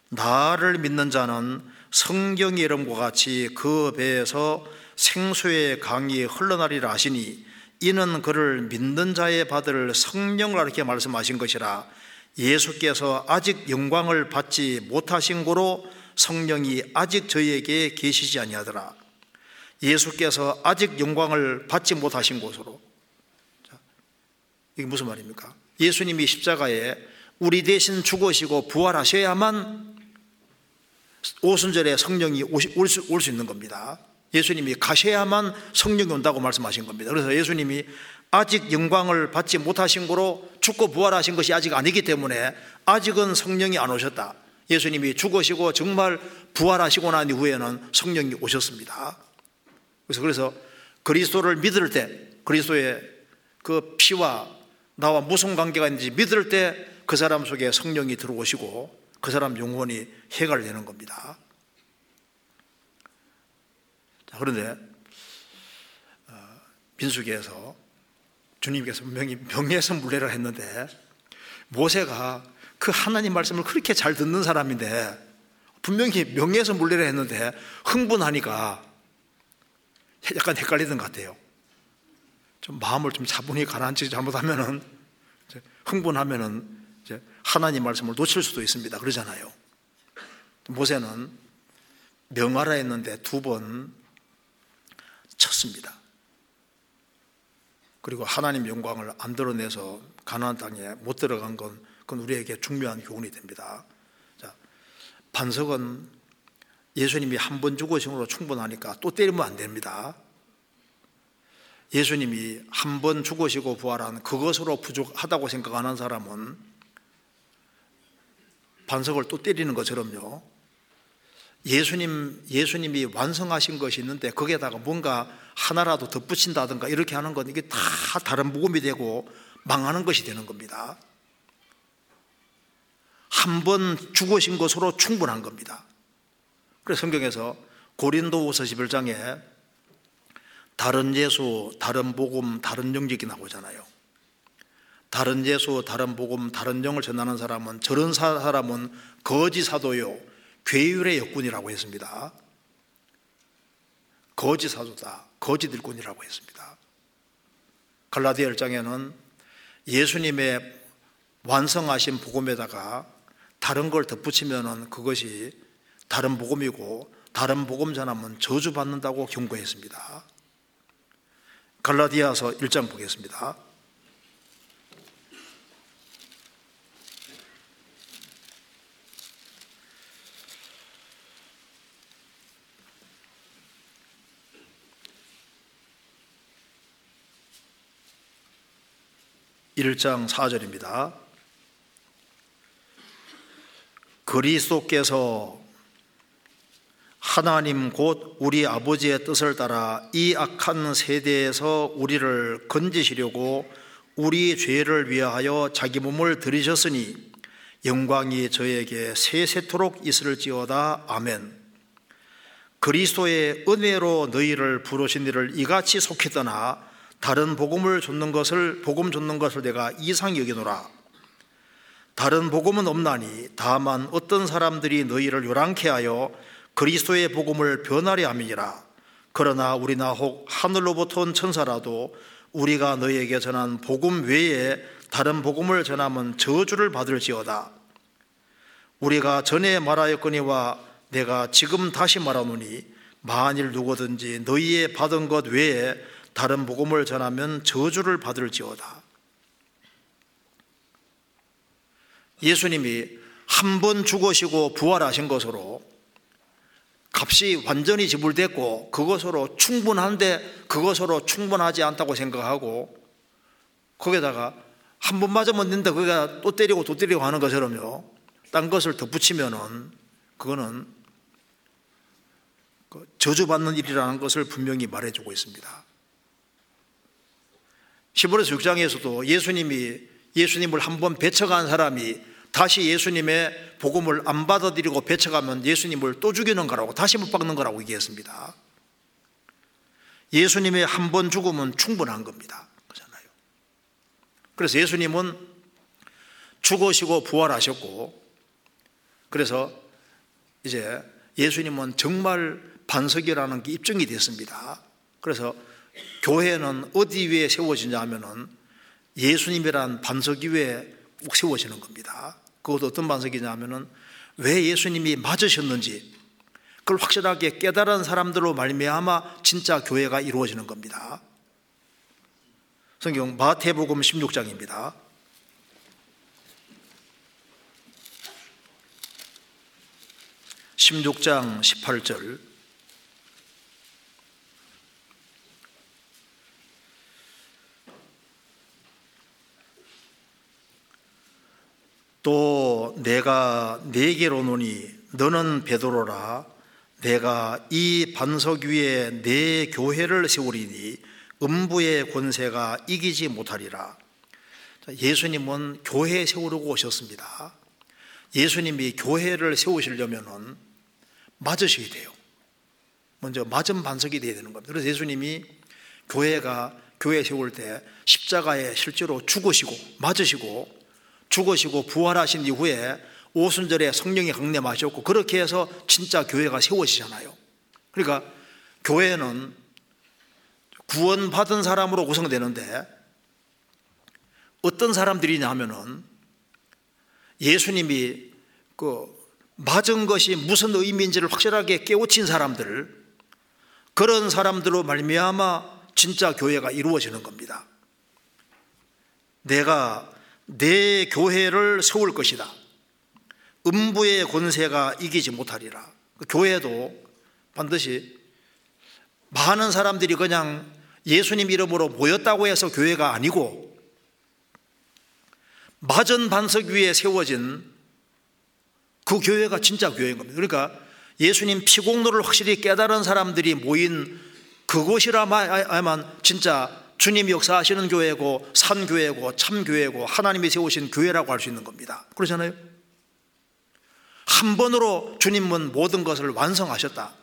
Speaker 1: 나를 믿는 자는 성경 이름과 같이 그 배에서 생수의 강이 흘러나리라 하시니 이는 그를 믿는 자의 받을 성령을 이렇게 말씀하신 것이라. 예수께서 아직 영광을 받지 못하신 고로 성령이 아직 저희에게 계시지 아니하더라 예수께서 아직 영광을 받지 못하신 곳으로 이게 무슨 말입니까? 예수님이 십자가에 우리 대신 죽으시고 부활하셔야만 오순절에 성령이 올 수, 있는 겁니다. 예수님이 가셔야만 성령이 온다고 말씀하신 겁니다. 그래서 예수님이 아직 영광을 받지 못하신 거로 죽고 부활하신 것이 아직 아니기 때문에 아직은 성령이 안 오셨다. 예수님이 죽으시고 정말 부활하시고 난 이후에는 성령이 오셨습니다. 그래서 그래서 그리스도를 믿을 때 그리스도의 그 피와 나와 무슨 관계가 있는지 믿을 때 그 사람 속에 성령이 들어오시고 그 사람 영혼이 해갈되는 겁니다. 자, 그런데 어, 민수기에서 주님께서 분명히 명예에서 물레를 했는데 모세가 그 하나님 말씀을 그렇게 잘 듣는 사람인데 분명히 명예에서 물레를 했는데 흥분하니까 약간 헷갈리던 것 같아요. 좀 마음을 좀 차분히 가라앉히지 잘못하면은 흥분하면은 이제 하나님 말씀을 놓칠 수도 있습니다. 그러잖아요. 모세는 명하라 했는데 두 번 쳤습니다. 그리고 하나님 영광을 안 드러내서 가나안 땅에 못 들어간 건 그건 우리에게 중요한 교훈이 됩니다. 자, 반석은 예수님이 한 번 죽으심으로 충분하니까 또 때리면 안 됩니다. 예수님이 한 번 죽으시고 부활한 그것으로 부족하다고 생각하는 사람은 반석을 또 때리는 것처럼요. 예수님, 예수님이 완성하신 것이 있는데 거기에다가 뭔가 하나라도 덧붙인다든가 이렇게 하는 건 이게 다 다른 복음이 되고 망하는 것이 되는 겁니다. 한 번 죽으신 것으로 충분한 겁니다. 그래서 성경에서 고린도후서 11장에 다른 예수, 다른 복음, 다른 영적이 나오잖아요. 다른 예수, 다른 복음, 다른 영을 전하는 사람은 저런 사람은 거지 사도요, 괴율의 역군이라고 했습니다. 거지 사도다, 거짓 일꾼이라고 했습니다. 갈라디아 1장에는 예수님의 완성하신 복음에다가 다른 걸 덧붙이면은 그것이 다른 복음이고 다른 복음 전하면 저주받는다고 경고했습니다. 갈라디아서 1장 보겠습니다. 일장사절입니다 그리스도께서 하나님 곧 우리 아버지의 뜻을 따라 이 악한 세대에서 우리를 건지시려고 우리 죄를 위하여 자기 몸을 들이셨으니 영광이 저에게 세세토록 있을지어다 아멘. 그리스도의 은혜로 너희를 부르신 이를 이같이 속히 떠나 다른 복음을 줬는 것을 복음 줬는 것을 내가 이상히 여기노라. 다른 복음은 없나니 다만 어떤 사람들이 너희를 요란케 하여 그리스도의 복음을 변하려 함이니라. 그러나 우리나 혹 하늘로부터 온 천사라도 우리가 너희에게 전한 복음 외에 다른 복음을 전하면 저주를 받을지어다. 우리가 전에 말하였거니와 내가 지금 다시 말하노니 만일 누구든지 너희의 받은 것 외에 다른 복음을 전하면 저주를 받을지어다. 예수님이 한 번 죽으시고 부활하신 것으로 값이 완전히 지불됐고 그것으로 충분한데 그것으로 충분하지 않다고 생각하고 거기다가 한 번 맞으면 된다 거기가 또 때리고 또 때리고 하는 것처럼요 딴 것을 덧붙이면은 그거는 그 저주받는 일이라는 것을 분명히 말해주고 있습니다. 10월에서 6장에서도 예수님이 예수님을 한 번 배척한 사람이 다시 예수님의 복음을 안 받아들이고 배척하면 예수님을 또 죽이는 거라고 다시 못 박는 거라고 얘기했습니다. 예수님의 한 번 죽음은 충분한 겁니다. 그잖아요. 그래서 예수님은 죽으시고 부활하셨고 그래서 이제 예수님은 정말 반석이라는 게 입증이 됐습니다. 그래서 교회는 어디 위에 세워지냐 하면은 예수님이란 반석 위에 꼭 세워지는 겁니다. 그것도 어떤 반석이냐 하면은 왜 예수님이 맞으셨는지 그걸 확실하게 깨달은 사람들로 말미암아 진짜 교회가 이루어지는 겁니다. 성경 마태복음 16장입니다. 16장 18절 또 내가 네게 로 노니 너는 베드로라. 내가 이 반석 위에 내 교회를 세우리니 음부의 권세가 이기지 못하리라. 예수님은 교회 세우려고 오셨습니다. 예수님이 교회를 세우시려면 맞으셔야 돼요. 먼저 맞은 반석이 되어야 되는 겁니다. 그래서 예수님이 교회가 교회 세울 때 십자가에 실제로 죽으시고 맞으시고 죽으시고 부활하신 이후에 오순절에 성령이 강림하셨고 그렇게 해서 진짜 교회가 세워지잖아요. 그러니까 교회는 구원받은 사람으로 구성되는데 어떤 사람들이냐 하면은 예수님이 그 맞은 것이 무슨 의미인지를 확실하게 깨우친 사람들 그런 사람들로 말미암아 진짜 교회가 이루어지는 겁니다. 내가 내 교회를 세울 것이다. 음부의 권세가 이기지 못하리라. 그 교회도 반드시 많은 사람들이 그냥 예수님 이름으로 모였다고 해서 교회가 아니고 맞은 반석 위에 세워진 그 교회가 진짜 교회인 겁니다. 그러니까 예수님 피공로를 확실히 깨달은 사람들이 모인 그곳이라만 진짜 주님이 역사하시는 교회고 산 교회고 참 교회고 하나님이 세우신 교회라고 할 수 있는 겁니다. 그러잖아요. 한 번으로 주님은 모든 것을 완성하셨다.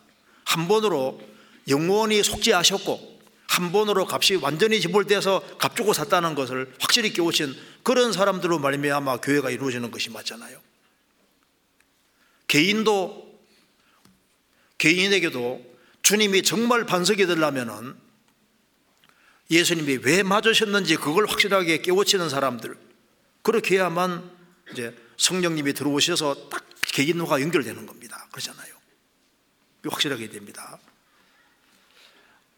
Speaker 1: 한 번으로 영원히 속죄하셨고 한 번으로 값이 완전히 지불돼서 값 주고 샀다는 것을 확실히 깨우친 그런 사람들로 말미암아 교회가 이루어지는 것이 맞잖아요. 개인도 개인에게도 주님이 정말 반석이 되려면은 예수님이 왜 맞으셨는지 그걸 확실하게 깨우치는 사람들 그렇게 해야만 이제 성령님이 들어오셔서 딱 개인화가 연결되는 겁니다. 그렇잖아요. 확실하게 됩니다.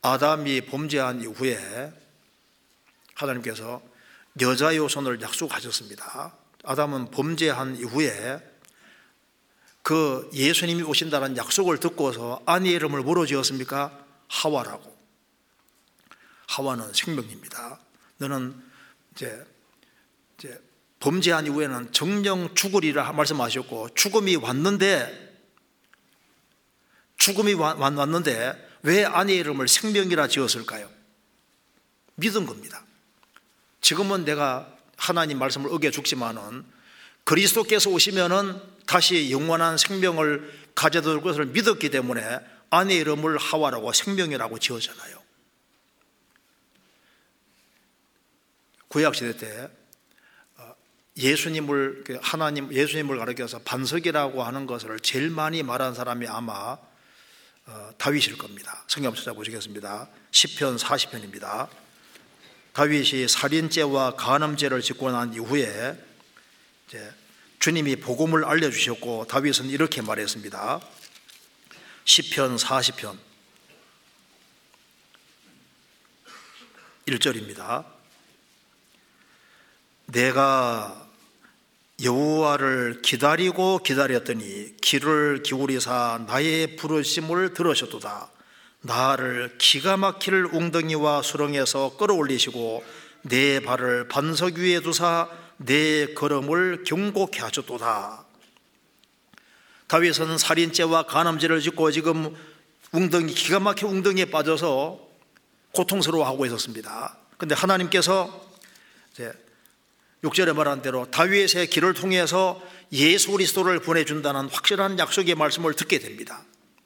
Speaker 1: 아담이 범죄한 이후에 하나님께서 여자의 손을 약속하셨습니다. 아담은 범죄한 이후에 그 예수님이 오신다는 약속을 듣고서 아내 이름을 뭐로 지었습니까? 하와라고. 하와는 생명입니다. 너는 이제, 이제 범죄한 이후에는 정령 죽으리라 말씀하셨고 죽음이 왔는데 죽음이 왔는데 왜 아내 이름을 생명이라 지었을까요? 믿은 겁니다. 지금은 내가 하나님 말씀을 어겨 죽지만은 그리스도께서 오시면은 다시 영원한 생명을 가져둘 것을 믿었기 때문에 아내 이름을 하와라고 생명이라고 지었잖아요. 구약 시대 때 어, 예수님을 그 하나님 예수님을 가르쳐서 반석이라고 하는 것을 제일 많이 말한 사람이 아마 어, 다윗일 겁니다. 성경 찾아보시겠습니다. 10편 40편입니다. 다윗이 살인죄와 간음죄를 짓고 난 이후에 주님이 복음을 알려 주셨고 다윗은 이렇게 말했습니다. 10편 40편 1절입니다. 내가 여호와를 기다리고 기다렸더니 귀를 기울이사 나의 부르심을 들으셨도다. 나를 기가 막힐 웅덩이와 수렁에서 끌어올리시고 내 발을 반석 위에 두사 내 걸음을 경고케 하셨도다. 다윗은 살인죄와 간음죄를 짓고 지금 웅덩이 기가 막혀 웅덩이에 빠져서 고통스러워하고 있었습니다. 근데 하나님께서 이제 6절에 말한 대로 다윗의 길을 통해서 예수 그리스도를 보내준다는 확실한 약속의 말씀을 듣게 됩니다.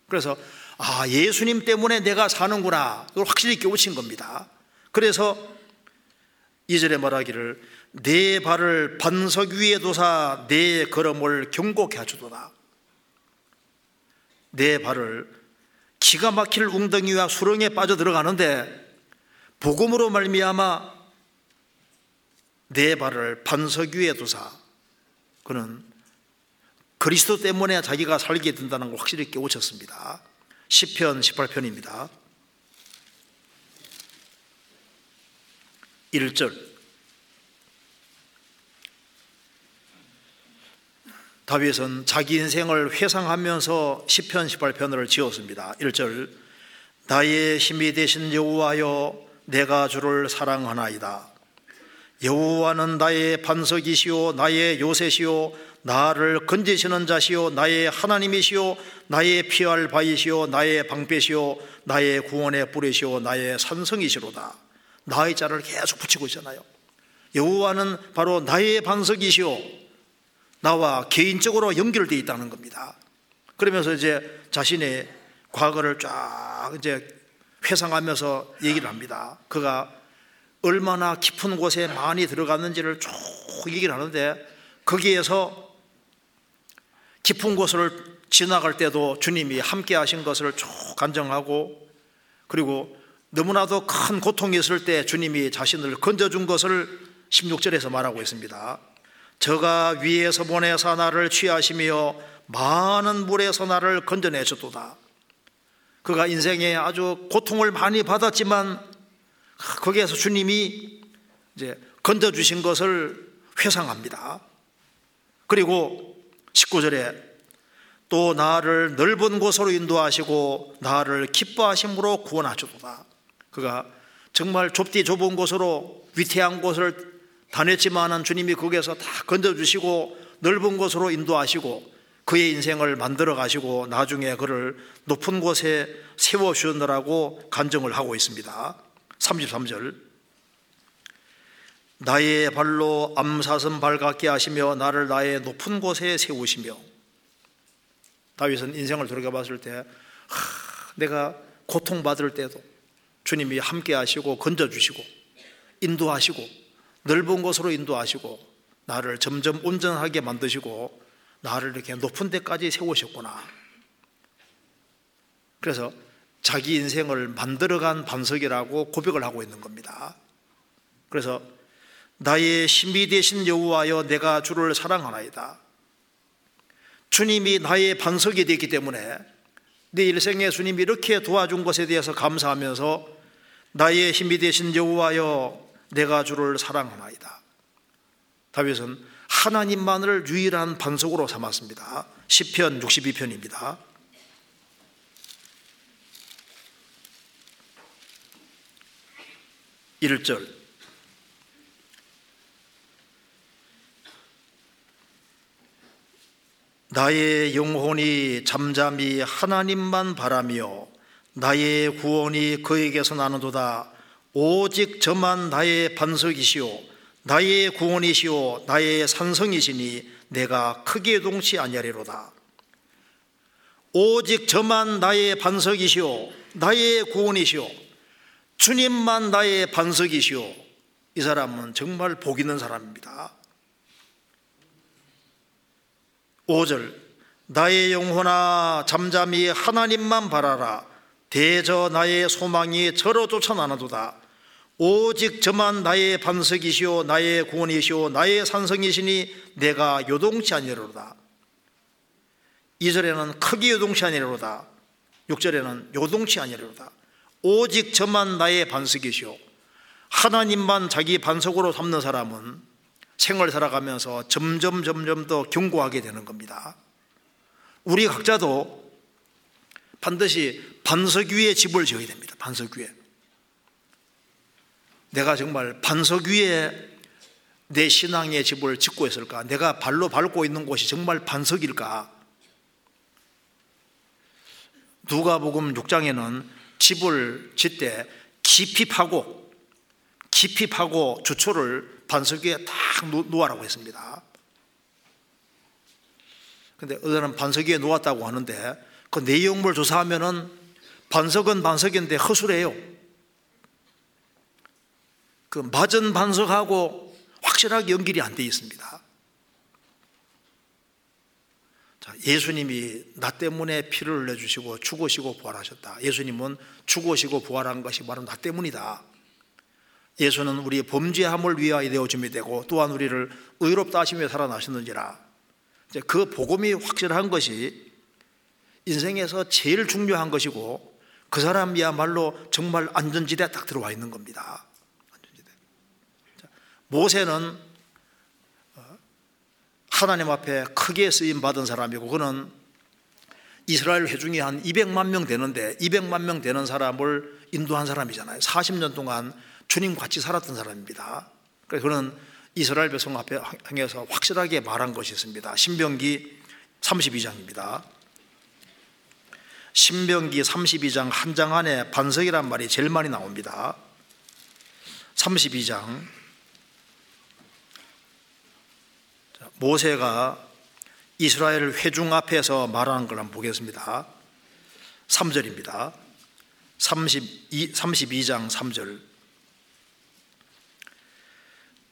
Speaker 1: 그래서 아 예수님 때문에 내가 사는구나 그걸 확실히 깨우친 겁니다. 그래서 2절에 말하기를 내 발을 반석 위에 둬사 내 걸음을 경고케 하주도다. 내 발을 기가 막힐 웅덩이와 수렁에 빠져 들어가는데 복음으로 말미암아 내 발을 반석 위에 두사 그는 그리스도 때문에 자기가 살게 된다는 걸 확실히 깨우쳤습니다. 10편 18편입니다. 1절 다윗은 자기 인생을 회상하면서 10편 18편을 지었습니다. 1절 나의 힘이 되신 여호와여 내가 주를 사랑하나이다. 여호와는 나의 반석이시오 나의 요새시오 나를 건지시는 자시오 나의 하나님이시오 나의 피할 바이시오 나의 방패시오 나의 구원의 뿌리시오 나의 산성이시로다. 나의 자를 계속 붙이고 있잖아요. 여호와는 바로 나의 반석이시오 나와 개인적으로 연결되어 있다는 겁니다. 그러면서 이제 자신의 과거를 쫙 이제 회상하면서 얘기를 합니다. 그가 얼마나 깊은 곳에 많이 들어갔는지를 쭉 얘기를 하는데 거기에서 깊은 곳을 지나갈 때도 주님이 함께 하신 것을 쭉 간정하고 그리고 너무나도 큰 고통이 있을 때 주님이 자신을 건져준 것을 16절에서 말하고 있습니다. 저가 위에서 보내사 나를 취하시며 많은 물에서 나를 건져내셨도다. 그가 인생에 아주 고통을 많이 받았지만 거기에서 주님이 이제 건져주신 것을 회상합니다. 그리고 19절에 또 나를 넓은 곳으로 인도하시고 나를 기뻐하심으로 구원하셨도다. 그가 정말 좁디 좁은 곳으로 위태한 곳을 다녔지만은 주님이 거기에서 다 건져주시고 넓은 곳으로 인도하시고 그의 인생을 만들어 가시고 나중에 그를 높은 곳에 세워주셨느라고 간증을 하고 있습니다. 33절. 나의 발로 암사슴 발같게 하시며 나를 나의 높은 곳에 세우시며 다윗은 인생을 돌아가 봤을 때 하, 내가 고통받을 때도 주님이 함께 하시고 건져주시고 인도하시고 넓은 곳으로 인도하시고 나를 점점 온전하게 만드시고 나를 이렇게 높은 데까지 세우셨구나. 그래서 자기 인생을 만들어간 반석이라고 고백을 하고 있는 겁니다. 그래서 나의 신비 되신 여호와여 내가 주를 사랑하나이다. 주님이 나의 반석이 되기 때문에 내 일생에 주님이 이렇게 도와준 것에 대해서 감사하면서 나의 힘이 되신 여호와여 내가 주를 사랑하나이다. 다윗은 하나님만을 유일한 반석으로 삼았습니다. 10편 62편입니다. 1절. 나의 영혼이 잠잠히 하나님만 바라며 나의 구원이 그에게서 나는도다. 오직 저만 나의 반석이시오. 나의 구원이시오. 나의 산성이시니 내가 크게 동치 아니하리로다. 오직 저만 나의 반석이시오. 나의 구원이시오 주님만 나의 반석이시오. 이 사람은 정말 복 있는 사람입니다. 5절 나의 영혼아 잠잠히 하나님만 바라라. 대저 나의 소망이 저로 쫓아나는도다. 오직 저만 나의 반석이시오 나의 구원이시오 나의 산성이시니 내가 요동치 아니로다. 2절에는 크게 요동치 아니로다. 6절에는 요동치 아니로다 오직 저만 나의 반석이시오 하나님만 자기 반석으로 삼는 사람은 생을 살아가면서 점점 점점 더 견고하게 되는 겁니다 우리 각자도 반드시 반석 위에 집을 지어야 됩니다. 반석 위에. 내가 정말 반석 위에 내 신앙의 집을 짓고 있을까? 내가 발로 밟고 있는 곳이 정말 반석일까? 누가복음 6장에는 집을 짓때 깊이 파고 깊이 파고 주초를 반석 위에 딱 놓아라고 했습니다. 근데 어제는 반석 위에 놓았다고 하는데 그 내용물 조사하면은 반석은 반석인데 허술해요. 그 맞은 반석하고 확실하게 연결이 안 돼 있습니다. 자, 예수님이 나 때문에 피를 흘려주시고 죽으시고 부활하셨다. 예수님은 죽으시고 부활한 것이 바로 나 때문이다. 예수는 우리의 범죄함을 위하여 되어 준비 되고 또한 우리를 의롭다 하시며 살아나셨는지라. 그 복음이 확실한 것이 인생에서 제일 중요한 것이고 그 사람이야말로 정말 안전지대에 딱 들어와 있는 겁니다. 모세는 어, 하나님 앞에 크게 쓰임 받은 사람이고 그는 이스라엘 회중이 한 200만 명 되는데 200만 명 되는 사람을 인도한 사람이잖아요. 40년 동안 주님 같이 살았던 사람입니다. 그래서 그는 이스라엘 백성 앞에 향해서 확실하게 말한 것이 있습니다. 신명기 32장입니다. 신명기 32장 한 장 안에 반석이란 말이 제일 많이 나옵니다. 32장 모세가 이스라엘 회중 앞에서 말하는 걸 한번 보겠습니다. 3절입니다. 32, 32장 3절.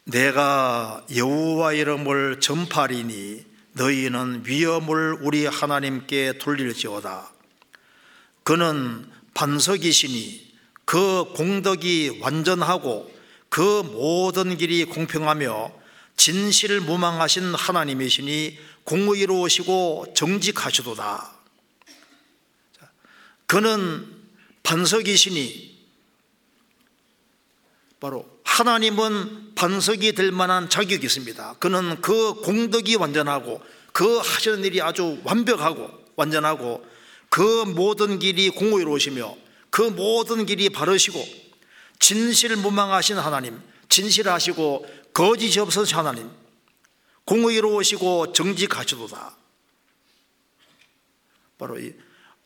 Speaker 1: 내가 여호와 이름을 전파리니 너희는 위험을 우리 하나님께 돌릴지어다. 그는 반석이시니 그 공덕이 완전하고 그 모든 길이 공평하며 진실 무망하신 하나님이시니 공의로우시고 정직하시도다. 그는 반석이시니 바로 하나님은 반석이 될 만한 자격이 있습니다. 그는 그 공덕이 완전하고 그 하시는 일이 아주 완벽하고 완전하고 그 모든 길이 공의로우시며 그 모든 길이 바르시고 진실 무망하신 하나님, 진실하시고 거짓이 없어서 하나님 공의로우시고 정직하시도다. 바로 이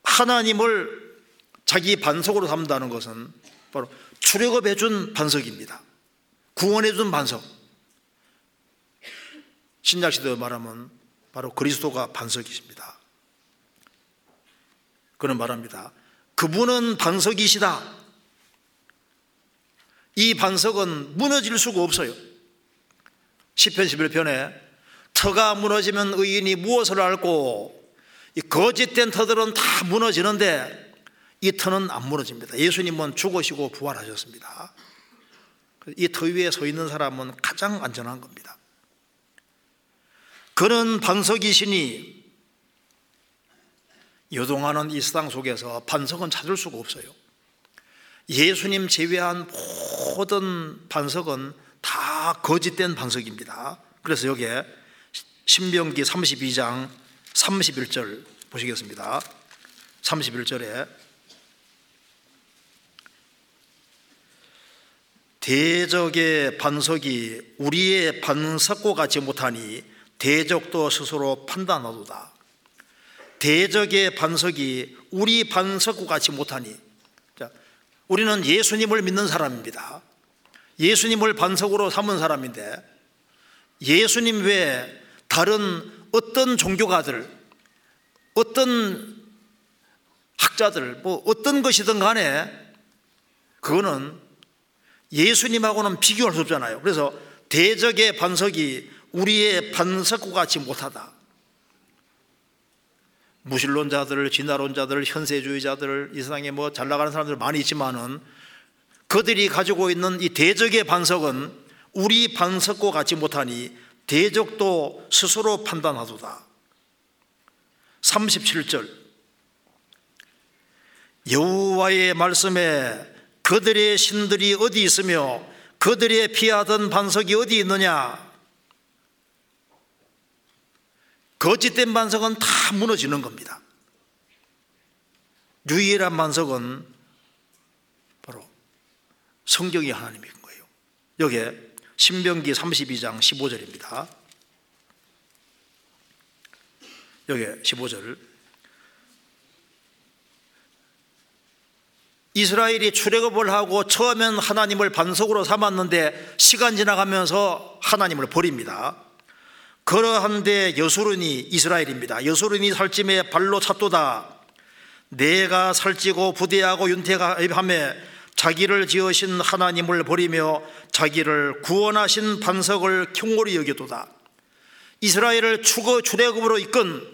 Speaker 1: 하나님을 자기 반석으로 삼다는 것은 바로 출애굽해 준 반석입니다. 구원해 준 반석. 신약 시대에 말하면 바로 그리스도가 반석이십니다. 그는 말합니다. 그분은 반석이시다 이 반석은 무너질 수가 없어요 시편 11편에 터가 무너지면 의인이 무엇을 알고 이 거짓된 터들은 다 무너지는데 이 터는 안 무너집니다. 예수님은 죽으시고 부활하셨습니다. 이 터 위에 서 있는 사람은 가장 안전한 겁니다. 그는 반석이시니 요동하는 이 세상 속에서 반석은 찾을 수가 없어요. 예수님 제외한 모든 반석은 다 거짓된 반석입니다. 그래서 여기에 신명기 32장 31절 보시겠습니다. 31절에 대적의 반석이 우리의 반석과 같지 못하니 대적도 스스로 판단하도다. 대적의 반석이 우리 반석과 같이 못하니 자, 우리는 예수님을 믿는 사람입니다. 예수님을 반석으로 삼은 사람인데 예수님 외에 다른 어떤 종교가들, 어떤 학자들, 뭐 어떤 것이든 간에 그거는 예수님하고는 비교할 수 없잖아요. 그래서 대적의 반석이 우리의 반석과 같이 못하다. 무신론자들, 진화론자들, 현세주의자들, 이 세상에 뭐 잘 나가는 사람들 많이 있지만은 그들이 가지고 있는 이 대적의 반석은 우리 반석과 같지 못하니 대적도 스스로 판단하도다. 37절 여호와의 말씀에 그들의 신들이 어디 있으며 그들의 피하던 반석이 어디 있느냐 거짓된 반석은 다 무너지는 겁니다. 유일한 반석은 성경이 하나님인 거예요. 여기에 신명기 32장 15절입니다. 여기 15절 이스라엘이 출애굽을 하고 처음엔 하나님을 반석으로 삼았는데 시간 지나가면서 하나님을 버립니다. 그러한데 여수른이 이스라엘입니다. 여수른이 살찜에 발로 찼도다. 내가 살찌고 부대하고 윤태하며 자기를 지으신 하나님을 버리며 자기를 구원하신 반석을 경홀히 여겨도다. 이스라엘을 추거 출애굽으로 이끈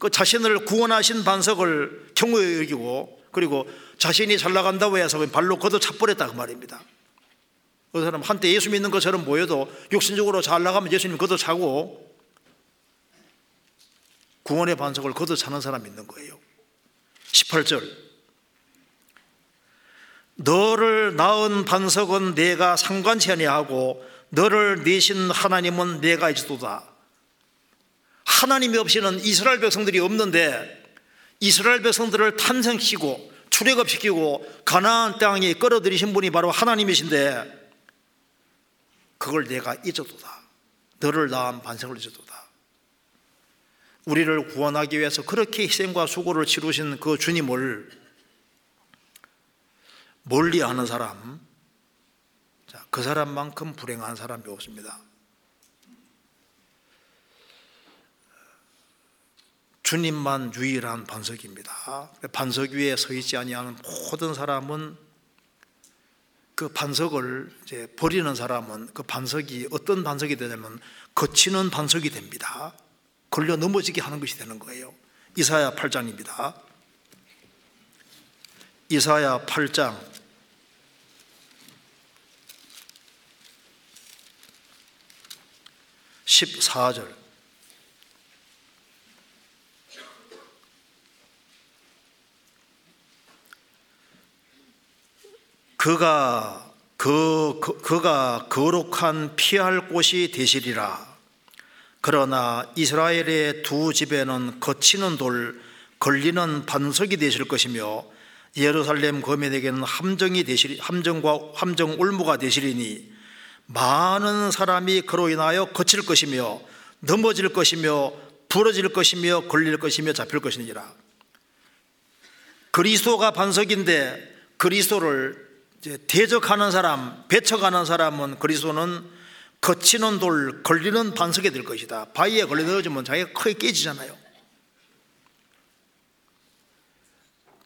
Speaker 1: 그 자신을 구원하신 반석을 경홀히 여기고 그리고 자신이 잘 나간다고 해서 발로 걷어 차버렸다 그 말입니다. 그 사람 한때 예수 믿는 것처럼 보여도 육신적으로 잘 나가면 예수님 걷어 차고 구원의 반석을 걷어 차는 사람이 있는 거예요. 18절 너를 낳은 반석은 내가 상관치 아니하고 너를 내신 하나님은 내가 있도다. 하나님이 없이는 이스라엘 백성들이 없는데 이스라엘 백성들을 탄생시키고 출애굽시키고 가나안 땅에 끌어들이신 분이 바로 하나님이신데 그걸 내가 잊어도다. 너를 낳은 반석을 잊어도다. 우리를 구원하기 위해서 그렇게 희생과 수고를 치르신 그 주님을 멀리 하는 사람, 자, 그 사람만큼 불행한 사람이 없습니다. 주님만 유일한 반석입니다. 반석 위에 서 있지 아니하는 모든 사람은 그 반석을 이제 버리는 사람은 그 반석이 어떤 반석이 되냐면 거치는 반석이 됩니다. 걸려 넘어지게 하는 것이 되는 거예요. 이사야 8장입니다. 이사야 8장 14절 그가 그, 그 그 가 거룩한 피할 곳이 되시리라. 그러나 이스라엘의 두 집에는 거치는 돌, 걸리는 반석이 되실 것이며 예루살렘 거민에게는 함정이 되시리 함정과 함정 올무가 되시리니 많은 사람이 그로 인하여 거칠 것이며 넘어질 것이며 부러질 것이며 걸릴 것이며 잡힐 것이니라. 그리스도가 반석인데 그리스도를 대적하는 사람, 배척하는 사람은 그리스도는 거치는 돌, 걸리는 반석이 될 것이다. 바위에 걸려 넣어주면 자기가 크게 깨지잖아요.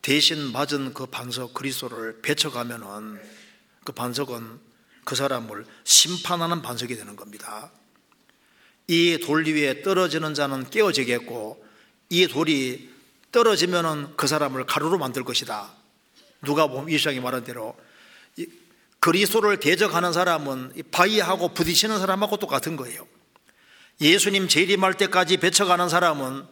Speaker 1: 대신 맞은 그 반석 그리스도를 배척하면은 그 반석은 그 사람을 심판하는 반석이 되는 겁니다. 이 돌 위에 떨어지는 자는 깨어지겠고 이 돌이 떨어지면은 그 사람을 가루로 만들 것이다. 누가 보면 이시장이 말한 대로 그리스도를 대적하는 사람은 바위하고 부딪히는 사람하고 똑같은 거예요. 예수님 재림할 때까지 배척하는 사람은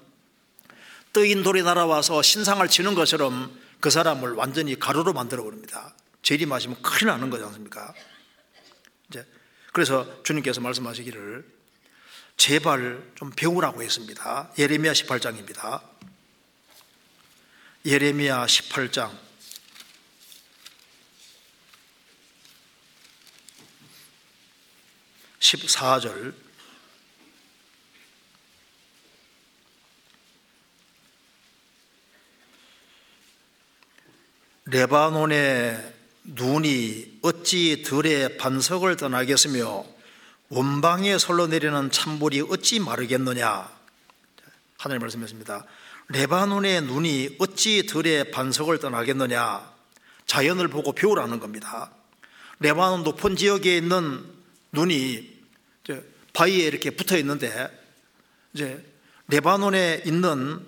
Speaker 1: 뜨인 돌이 날아와서 신상을 치는 것처럼 그 사람을 완전히 가루로 만들어 버립니다. 재림하시면 큰일 나는 거지 않습니까? 이제 그래서 주님께서 말씀하시기를 제발 좀 배우라고 했습니다. 예레미야 18장입니다. 예레미야 18장 14절 레바논의 눈이 어찌 들의 반석을 떠나겠으며 원방에 설로 내리는 찬물이 어찌 마르겠느냐 하늘 말씀했습니다. 레바논의 눈이 어찌 들의 반석을 떠나겠느냐 자연을 보고 배우라는 겁니다. 레바논 높은 지역에 있는 눈이 바위에 이렇게 붙어 있는데 이제 레바논에 있는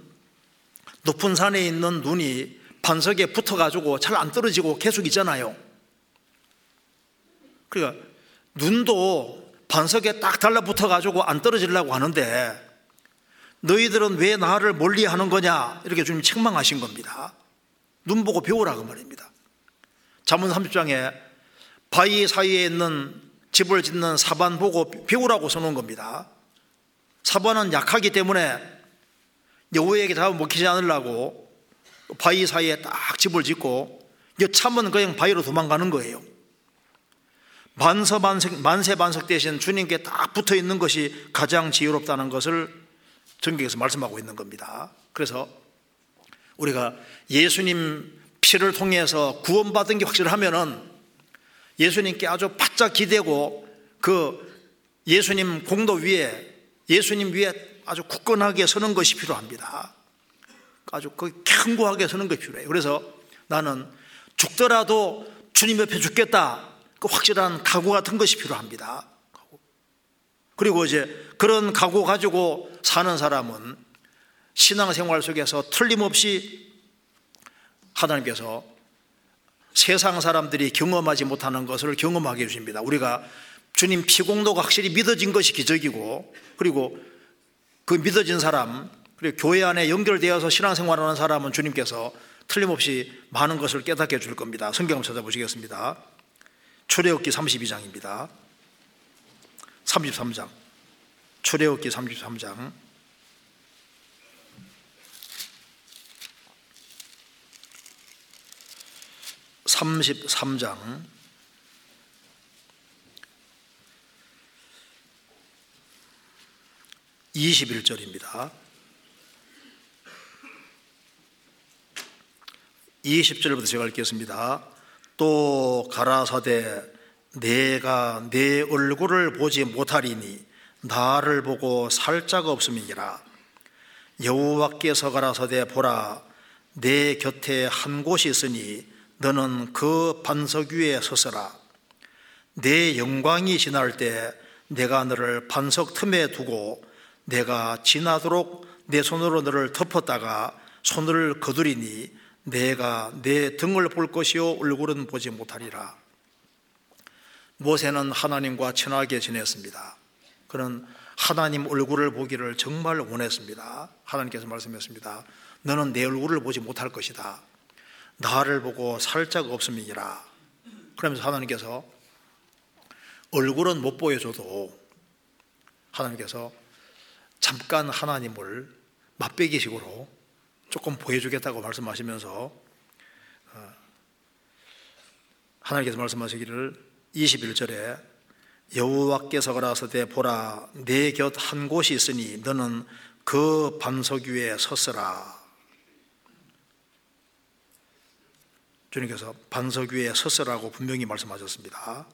Speaker 1: 높은 산에 있는 눈이 반석에 붙어 가지고 잘 안 떨어지고 계속 있잖아요. 그러니까 눈도 반석에 딱 달라붙어 가지고 안 떨어지려고 하는데 너희들은 왜 나를 멀리 하는 거냐 이렇게 주님 책망하신 겁니다. 눈 보고 배우라 그 말입니다. 잠언 30장에 바위 사이에 있는 집을 짓는 사반 보고 배우라고 써놓은 겁니다. 사반은 약하기 때문에 여우에게 잡아 먹히지 않으려고 바위 사이에 딱 집을 짓고 여참은 그냥 바위로 도망가는 거예요. 만서반석, 만세반석 대신 주님께 딱 붙어 있는 것이 가장 지혜롭다는 것을 전경에서 말씀하고 있는 겁니다. 그래서 우리가 예수님 피를 통해서 구원받은 게 확실하면은 예수님께 아주 바짝 기대고 그 예수님 공도 위에 예수님 위에 아주 굳건하게 서는 것이 필요합니다. 아주 그 견고하게 서는 것이 필요해요. 그래서 나는 죽더라도 주님 옆에 죽겠다. 그 확실한 각오 같은 것이 필요합니다. 그리고 이제 그런 각오 가지고 사는 사람은 신앙생활 속에서 틀림없이 하나님께서 세상 사람들이 경험하지 못하는 것을 경험하게 해주십니다. 우리가 주님 피공도가 확실히 믿어진 것이 기적이고 그리고 그 믿어진 사람 그리고 교회 안에 연결되어서 신앙생활하는 사람은 주님께서 틀림없이 많은 것을 깨닫게 해줄 겁니다. 성경 찾아보시겠습니다. 출애굽기 32장입니다. 33장. 출애굽기 33장. 33장 21절입니다. 20절부터 제가 읽겠습니다. 또 가라사대 내가 내 얼굴을 보지 못하리니 나를 보고 살짝 없음이니라 여호와께서 가라사대 보라 내 곁에 한 곳이 있으니 너는 그 반석 위에 서서라 내 영광이 지날 때 내가 너를 반석 틈에 두고 내가 지나도록 내 손으로 너를 덮었다가 손을 거두리니 내가 내 등을 볼 것이요 얼굴은 보지 못하리라. 모세는 하나님과 친하게 지냈습니다. 그는 하나님 얼굴을 보기를 정말 원했습니다. 하나님께서 말씀했습니다. 너는 내 얼굴을 보지 못할 것이다. 나를 보고 살짝 없음이니라. 그러면서 하나님께서 얼굴은 못 보여줘도 하나님께서 잠깐 하나님을 맛배기식으로 조금 보여주겠다고 말씀하시면서 어, 하나님께서 말씀하시기를 21절에 여호와께서 가라서되 보라 내 곁 한 곳이 있으니 너는 그 반석 위에 섰으라 주님께서 반석 위에 섰으라고 분명히 말씀하셨습니다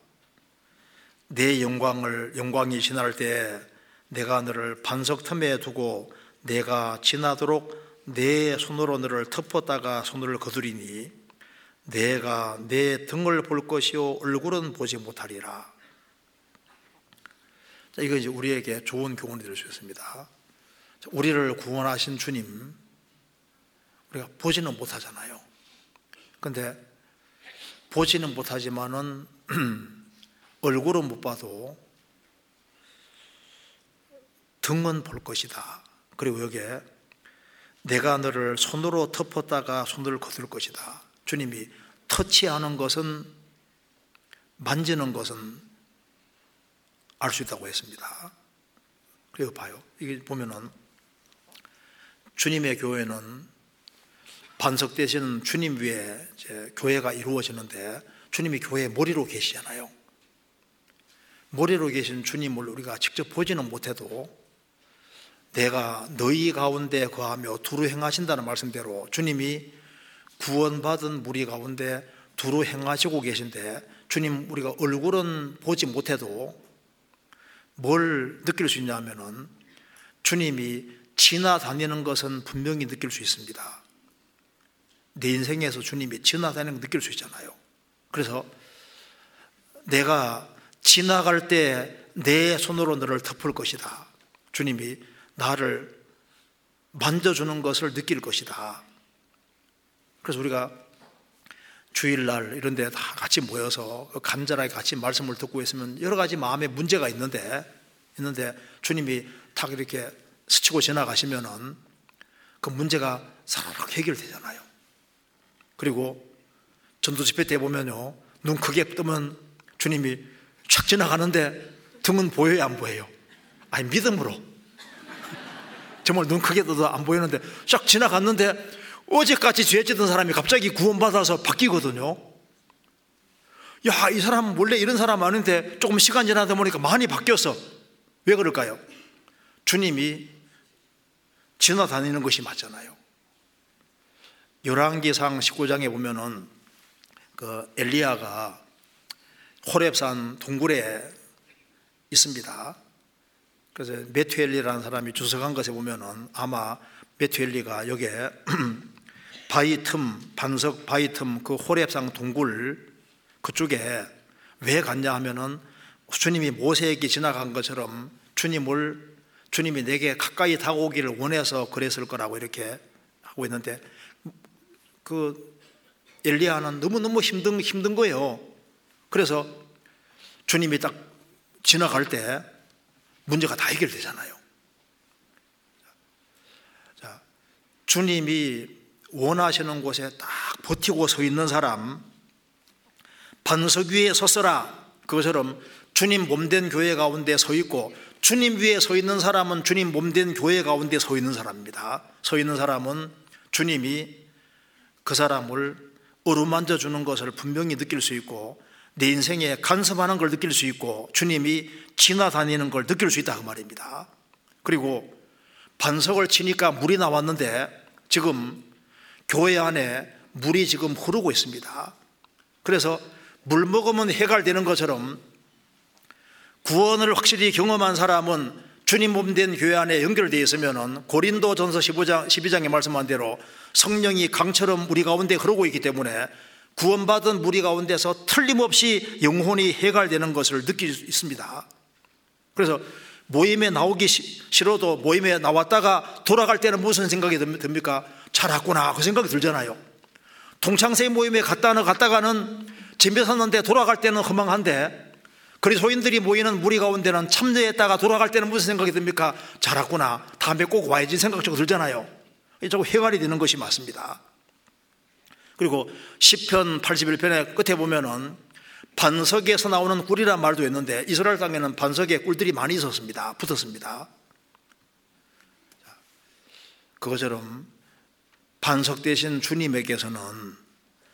Speaker 1: 내 영광을 영광이 지날 때 내가 너를 반석 틈에 두고 내가 지나도록 내 손으로 너를 덮었다가 손을 거두리니 내가 내 등을 볼 것이요 얼굴은 보지 못하리라. 자, 이거 이제 우리에게 좋은 교훈이 될 수 있습니다. 우리를 구원하신 주님, 우리가 보지는 못하잖아요. 근데 보지는 못하지만은 얼굴은 못 봐도 등은 볼 것이다. 그리고 여기에 내가 너를 손으로 덮었다가 손을 거둘 것이다. 주님이 터치하는 것은 만지는 것은 알 수 있다고 했습니다. 그리고 봐요. 이게 보면은 주님의 교회는 반석 대신 주님 위에 교회가 이루어지는데 주님이 교회 머리로 계시잖아요. 머리로 계신 주님을 우리가 직접 보지는 못해도 내가 너희 가운데 거하며 두루 행하신다는 말씀대로 주님이 구원받은 무리 가운데 두루 행하시고 계신데 주님 우리가 얼굴은 보지 못해도 뭘 느낄 수 있냐면은 주님이 지나다니는 것은 분명히 느낄 수 있습니다. 내 인생에서 주님이 지나다니는 걸 느낄 수 있잖아요. 그래서 내가 지나갈 때 내 손으로 너를 덮을 것이다. 주님이 나를 만져주는 것을 느낄 것이다. 그래서 우리가 주일날 이런 데 다 같이 모여서 간절하게 같이 말씀을 듣고 있으면 여러 가지 마음에 문제가 있는데, 있는데 주님이 탁 이렇게 스치고 지나가시면은 그 문제가 사라락 해결되잖아요. 그리고 전도 집회 때 보면요. 눈 크게 뜨면 주님이 촥 지나가는데 등은 보여요, 안 보여요? 아니, 믿음으로. 정말 눈 크게 떠도 안 보이는데 쫙 지나갔는데 어제까지 죄 짓던 사람이 갑자기 구원받아서 바뀌거든요. 야, 이 사람 원래 이런 사람 아닌데 조금 시간 지나다 보니까 많이 바뀌었어. 왜 그럴까요? 주님이 지나다니는 것이 맞잖아요. 열왕기상 19장에 보면은 그 엘리야가 호렙산 동굴에 있습니다. 그래서 메투엘리라는 사람이 주석한 것에 보면은 아마 메투엘리가 여기에 바위 틈, 반석 바위 틈, 그 호렙산 동굴 그쪽에 왜 갔냐 하면은 주님이 모세에게 지나간 것처럼 주님을 주님이 내게 가까이 다가오기를 원해서 그랬을 거라고 이렇게 하고 있는데 그 엘리야는 너무너무 힘든 힘든 거예요. 그래서 주님이 딱 지나갈 때 문제가 다 해결되잖아요. 자, 주님이 원하시는 곳에 딱 버티고 서 있는 사람, 반석 위에 섰어라. 그것처럼 주님 몸된 교회 가운데 서 있고 주님 위에 서 있는 사람은 주님 몸된 교회 가운데 서 있는 사람입니다. 서 있는 사람은 주님이 그 사람을 어루만져 주는 것을 분명히 느낄 수 있고 내 인생에 간섭하는 걸 느낄 수 있고 주님이 지나다니는 걸 느낄 수 있다 그 말입니다. 그리고 반석을 치니까 물이 나왔는데 지금 교회 안에 물이 지금 흐르고 있습니다. 그래서 물 먹으면 해갈되는 것처럼 구원을 확실히 경험한 사람은 주님 몸된 교회 안에 연결되어 있으면 고린도 전서 15장, 12장에 말씀한 대로 성령이 강처럼 우리 가운데 흐르고 있기 때문에 구원받은 무리 가운데서 틀림없이 영혼이 해갈되는 것을 느낄 수 있습니다. 그래서 모임에 나오기 싫어도 모임에 나왔다가 돌아갈 때는 무슨 생각이 듭니까? 잘 왔구나. 그 생각이 들잖아요. 동창세 모임에 갔다 는 갔다가는 집에 섰는데 돌아갈 때는 허망한데 그리스도인들이 모이는 무리 가운데는 참여했다가 돌아갈 때는 무슨 생각이 듭니까? 잘 왔구나. 다음에 꼭 와야지 생각적으로 들잖아요. 자꾸 해갈이 되는 것이 맞습니다. 그리고 10편 81편의 끝에 보면은 반석에서 나오는 꿀이란 말도 있는데 이스라엘 땅에는 반석에 꿀들이 많이 있었습니다. 붙었습니다. 그것처럼 반석 대신 주님에게서는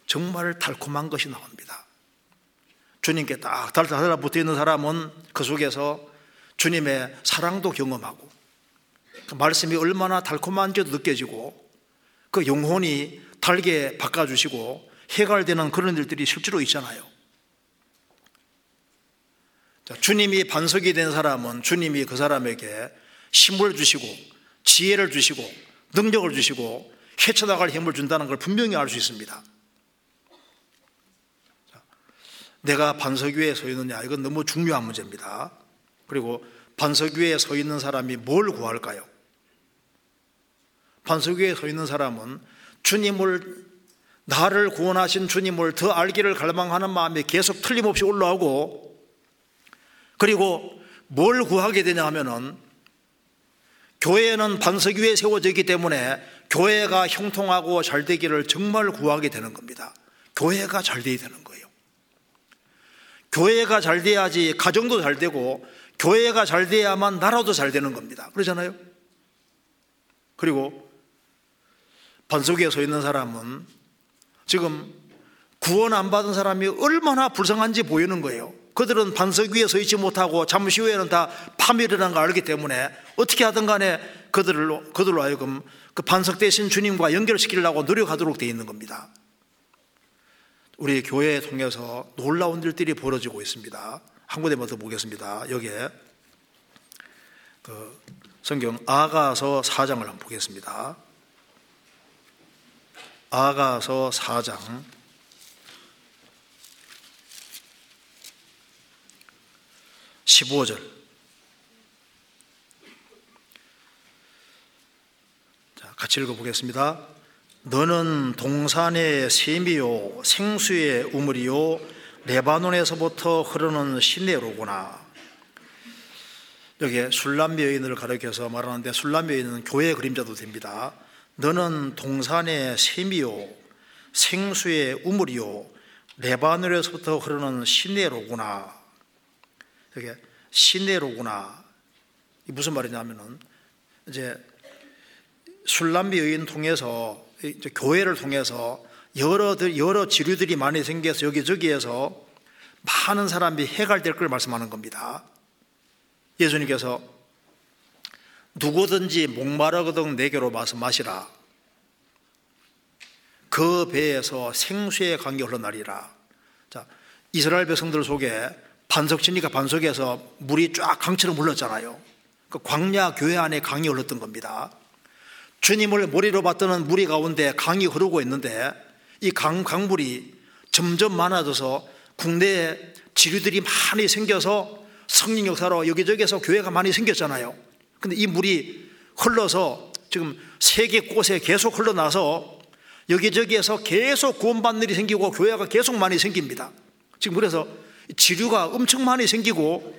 Speaker 1: 정말 달콤한 것이 나옵니다. 주님께 딱 달달달붙어 있는 사람은 그 속에서 주님의 사랑도 경험하고 그 말씀이 얼마나 달콤한지도 느껴지고 그 영혼이 달게 바꿔주시고 해갈되는 그런 일들이 실제로 있잖아요. 주님이 반석이 된 사람은 주님이 그 사람에게 힘을 주시고 지혜를 주시고 능력을 주시고 헤쳐나갈 힘을 준다는 걸 분명히 알 수 있습니다. 내가 반석 위에 서 있느냐 이건 너무 중요한 문제입니다. 그리고 반석 위에 서 있는 사람이 뭘 구할까요? 반석 위에 서 있는 사람은 주님을 나를 구원하신 주님을 더 알기를 갈망하는 마음이 계속 틀림없이 올라오고 그리고 뭘 구하게 되냐 하면은 교회는 반석 위에 세워져 있기 때문에 교회가 형통하고 잘 되기를 정말 구하게 되는 겁니다. 교회가 잘 돼야 되는 거예요. 교회가 잘 돼야지 가정도 잘 되고 교회가 잘 돼야만 나라도 잘 되는 겁니다. 그러잖아요. 그리고 반석에 서 있는 사람은 지금 구원 안 받은 사람이 얼마나 불쌍한지 보이는 거예요. 그들은 반석 위에 서 있지 못하고 잠시 후에는 다 파멸이라는 걸 알기 때문에 어떻게 하든 간에 그들로, 그들로 하여금 그 반석 대신 주님과 연결시키려고 노력하도록 되어 있는 겁니다. 우리 교회에 통해서 놀라운 일들이 벌어지고 있습니다. 한 군데만 더 보겠습니다. 여기에 그 성경 아가서 4장을 한번 보겠습니다. 아가서 4장 15절 자, 같이 읽어보겠습니다. 너는 동산의 샘이요 생수의 우물이요 레바논에서부터 흐르는 시내로구나. 여기에 술람미 여인을 가리켜서 말하는데 술람미 여인은 교회 그림자도 됩니다. 너는 동산의 샘이요 생수의 우물이요 레바논에서부터 흐르는 시내로구나. 이게 시내로구나. 이 무슨 말이냐면은 이제 술람비 여인 통해서 교회를 통해서 여러 여러 지류들이 많이 생겨서 여기저기에서 많은 사람이 해갈될 걸 말씀하는 겁니다. 예수님께서 누구든지 목마르거든 내게로 와서 마시라. 그 배에서 생수의 강이 흘러나리라. 자, 이스라엘 백성들 속에 반석지니까 반석에서 물이 쫙 강처럼 흘렀잖아요. 그 광야 교회 안에 강이 흘렀던 겁니다. 주님을 머리로 받드는 무리 가운데 강이 흐르고 있는데 이 강, 강물이 점점 많아져서 국내에 지류들이 많이 생겨서 성령 역사로 여기저기서 교회가 많이 생겼잖아요. 근데 이 물이 흘러서 지금 세계 곳에 계속 흘러나서 여기저기에서 계속 구원받는 일이 생기고 교회가 계속 많이 생깁니다. 지금 그래서 지류가 엄청 많이 생기고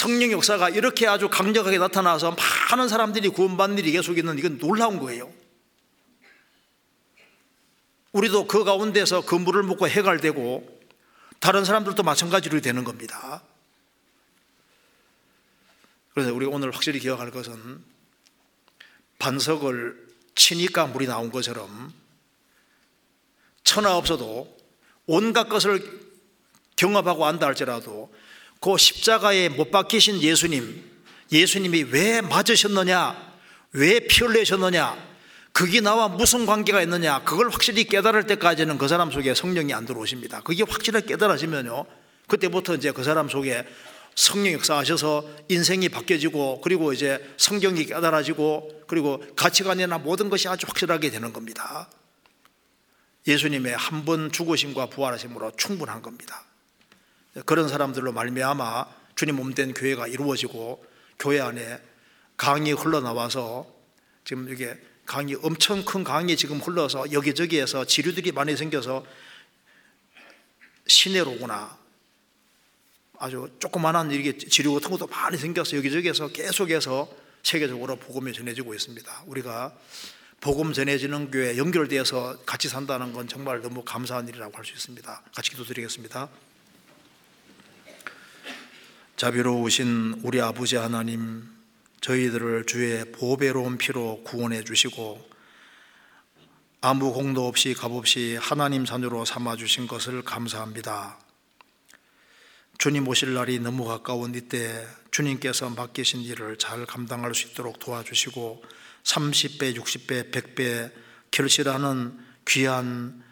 Speaker 1: 성령 역사가 이렇게 아주 강력하게 나타나서 많은 사람들이 구원받는 일이 계속 있는 이건 놀라운 거예요. 우리도 그 가운데서 그 물을 먹고 해갈되고 다른 사람들도 마찬가지로 되는 겁니다. 그래서 우리 오늘 확실히 기억할 것은 반석을 치니까 물이 나온 것처럼 천하 없어도 온갖 것을 경험하고 안다 할지라도 그 십자가에 못 박히신 예수님, 예수님이 왜 맞으셨느냐, 왜 피 흘리셨느냐, 그게 나와 무슨 관계가 있느냐, 그걸 확실히 깨달을 때까지는 그 사람 속에 성령이 안 들어오십니다. 그게 확실하게 깨달아지면요, 그때부터 이제 그 사람 속에 성령 역사하셔서 인생이 바뀌어지고 그리고 이제 성경이 깨달아지고 그리고 가치관이나 모든 것이 아주 확실하게 되는 겁니다. 예수님의 한 번 죽으심과 부활하심으로 충분한 겁니다. 그런 사람들로 말미암아 주님 몸된 교회가 이루어지고 교회 안에 강이 흘러나와서 지금 이게 강이 엄청 큰 강이 지금 흘러서 여기저기에서 지류들이 많이 생겨서 시내로구나 아주 조그만한 이게 지류 같은 것도 많이 생겨서 여기저기에서 계속해서 세계적으로 복음이 전해지고 있습니다. 우리가 복음 전해지는 교회 연결되어서 같이 산다는 건 정말 너무 감사한 일이라고 할 수 있습니다. 같이 기도드리겠습니다. 자비로우신 우리 아버지 하나님, 저희들을 주의 보배로운 피로 구원해 주시고 아무 공도 없이 값없이 하나님 자녀로 삼아 주신 것을 감사합니다. 주님 오실 날이 너무 가까운 이때 주님께서 맡기신 일을 잘 감당할 수 있도록 도와주시고 30배, 60배, 100배 결실하는 귀한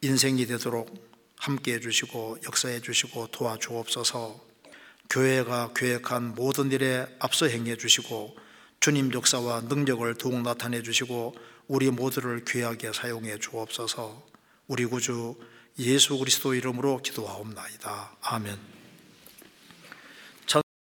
Speaker 1: 인생이 되도록 함께 해 주시고 역사해 주시고 도와주옵소서 교회가 계획한 모든 일에 앞서 행해 주시고 주님 역사와 능력을 더욱 나타내 주시고 우리 모두를 귀하게 사용해 주옵소서 우리 구주 예수 그리스도 이름으로 기도하옵나이다. 아멘.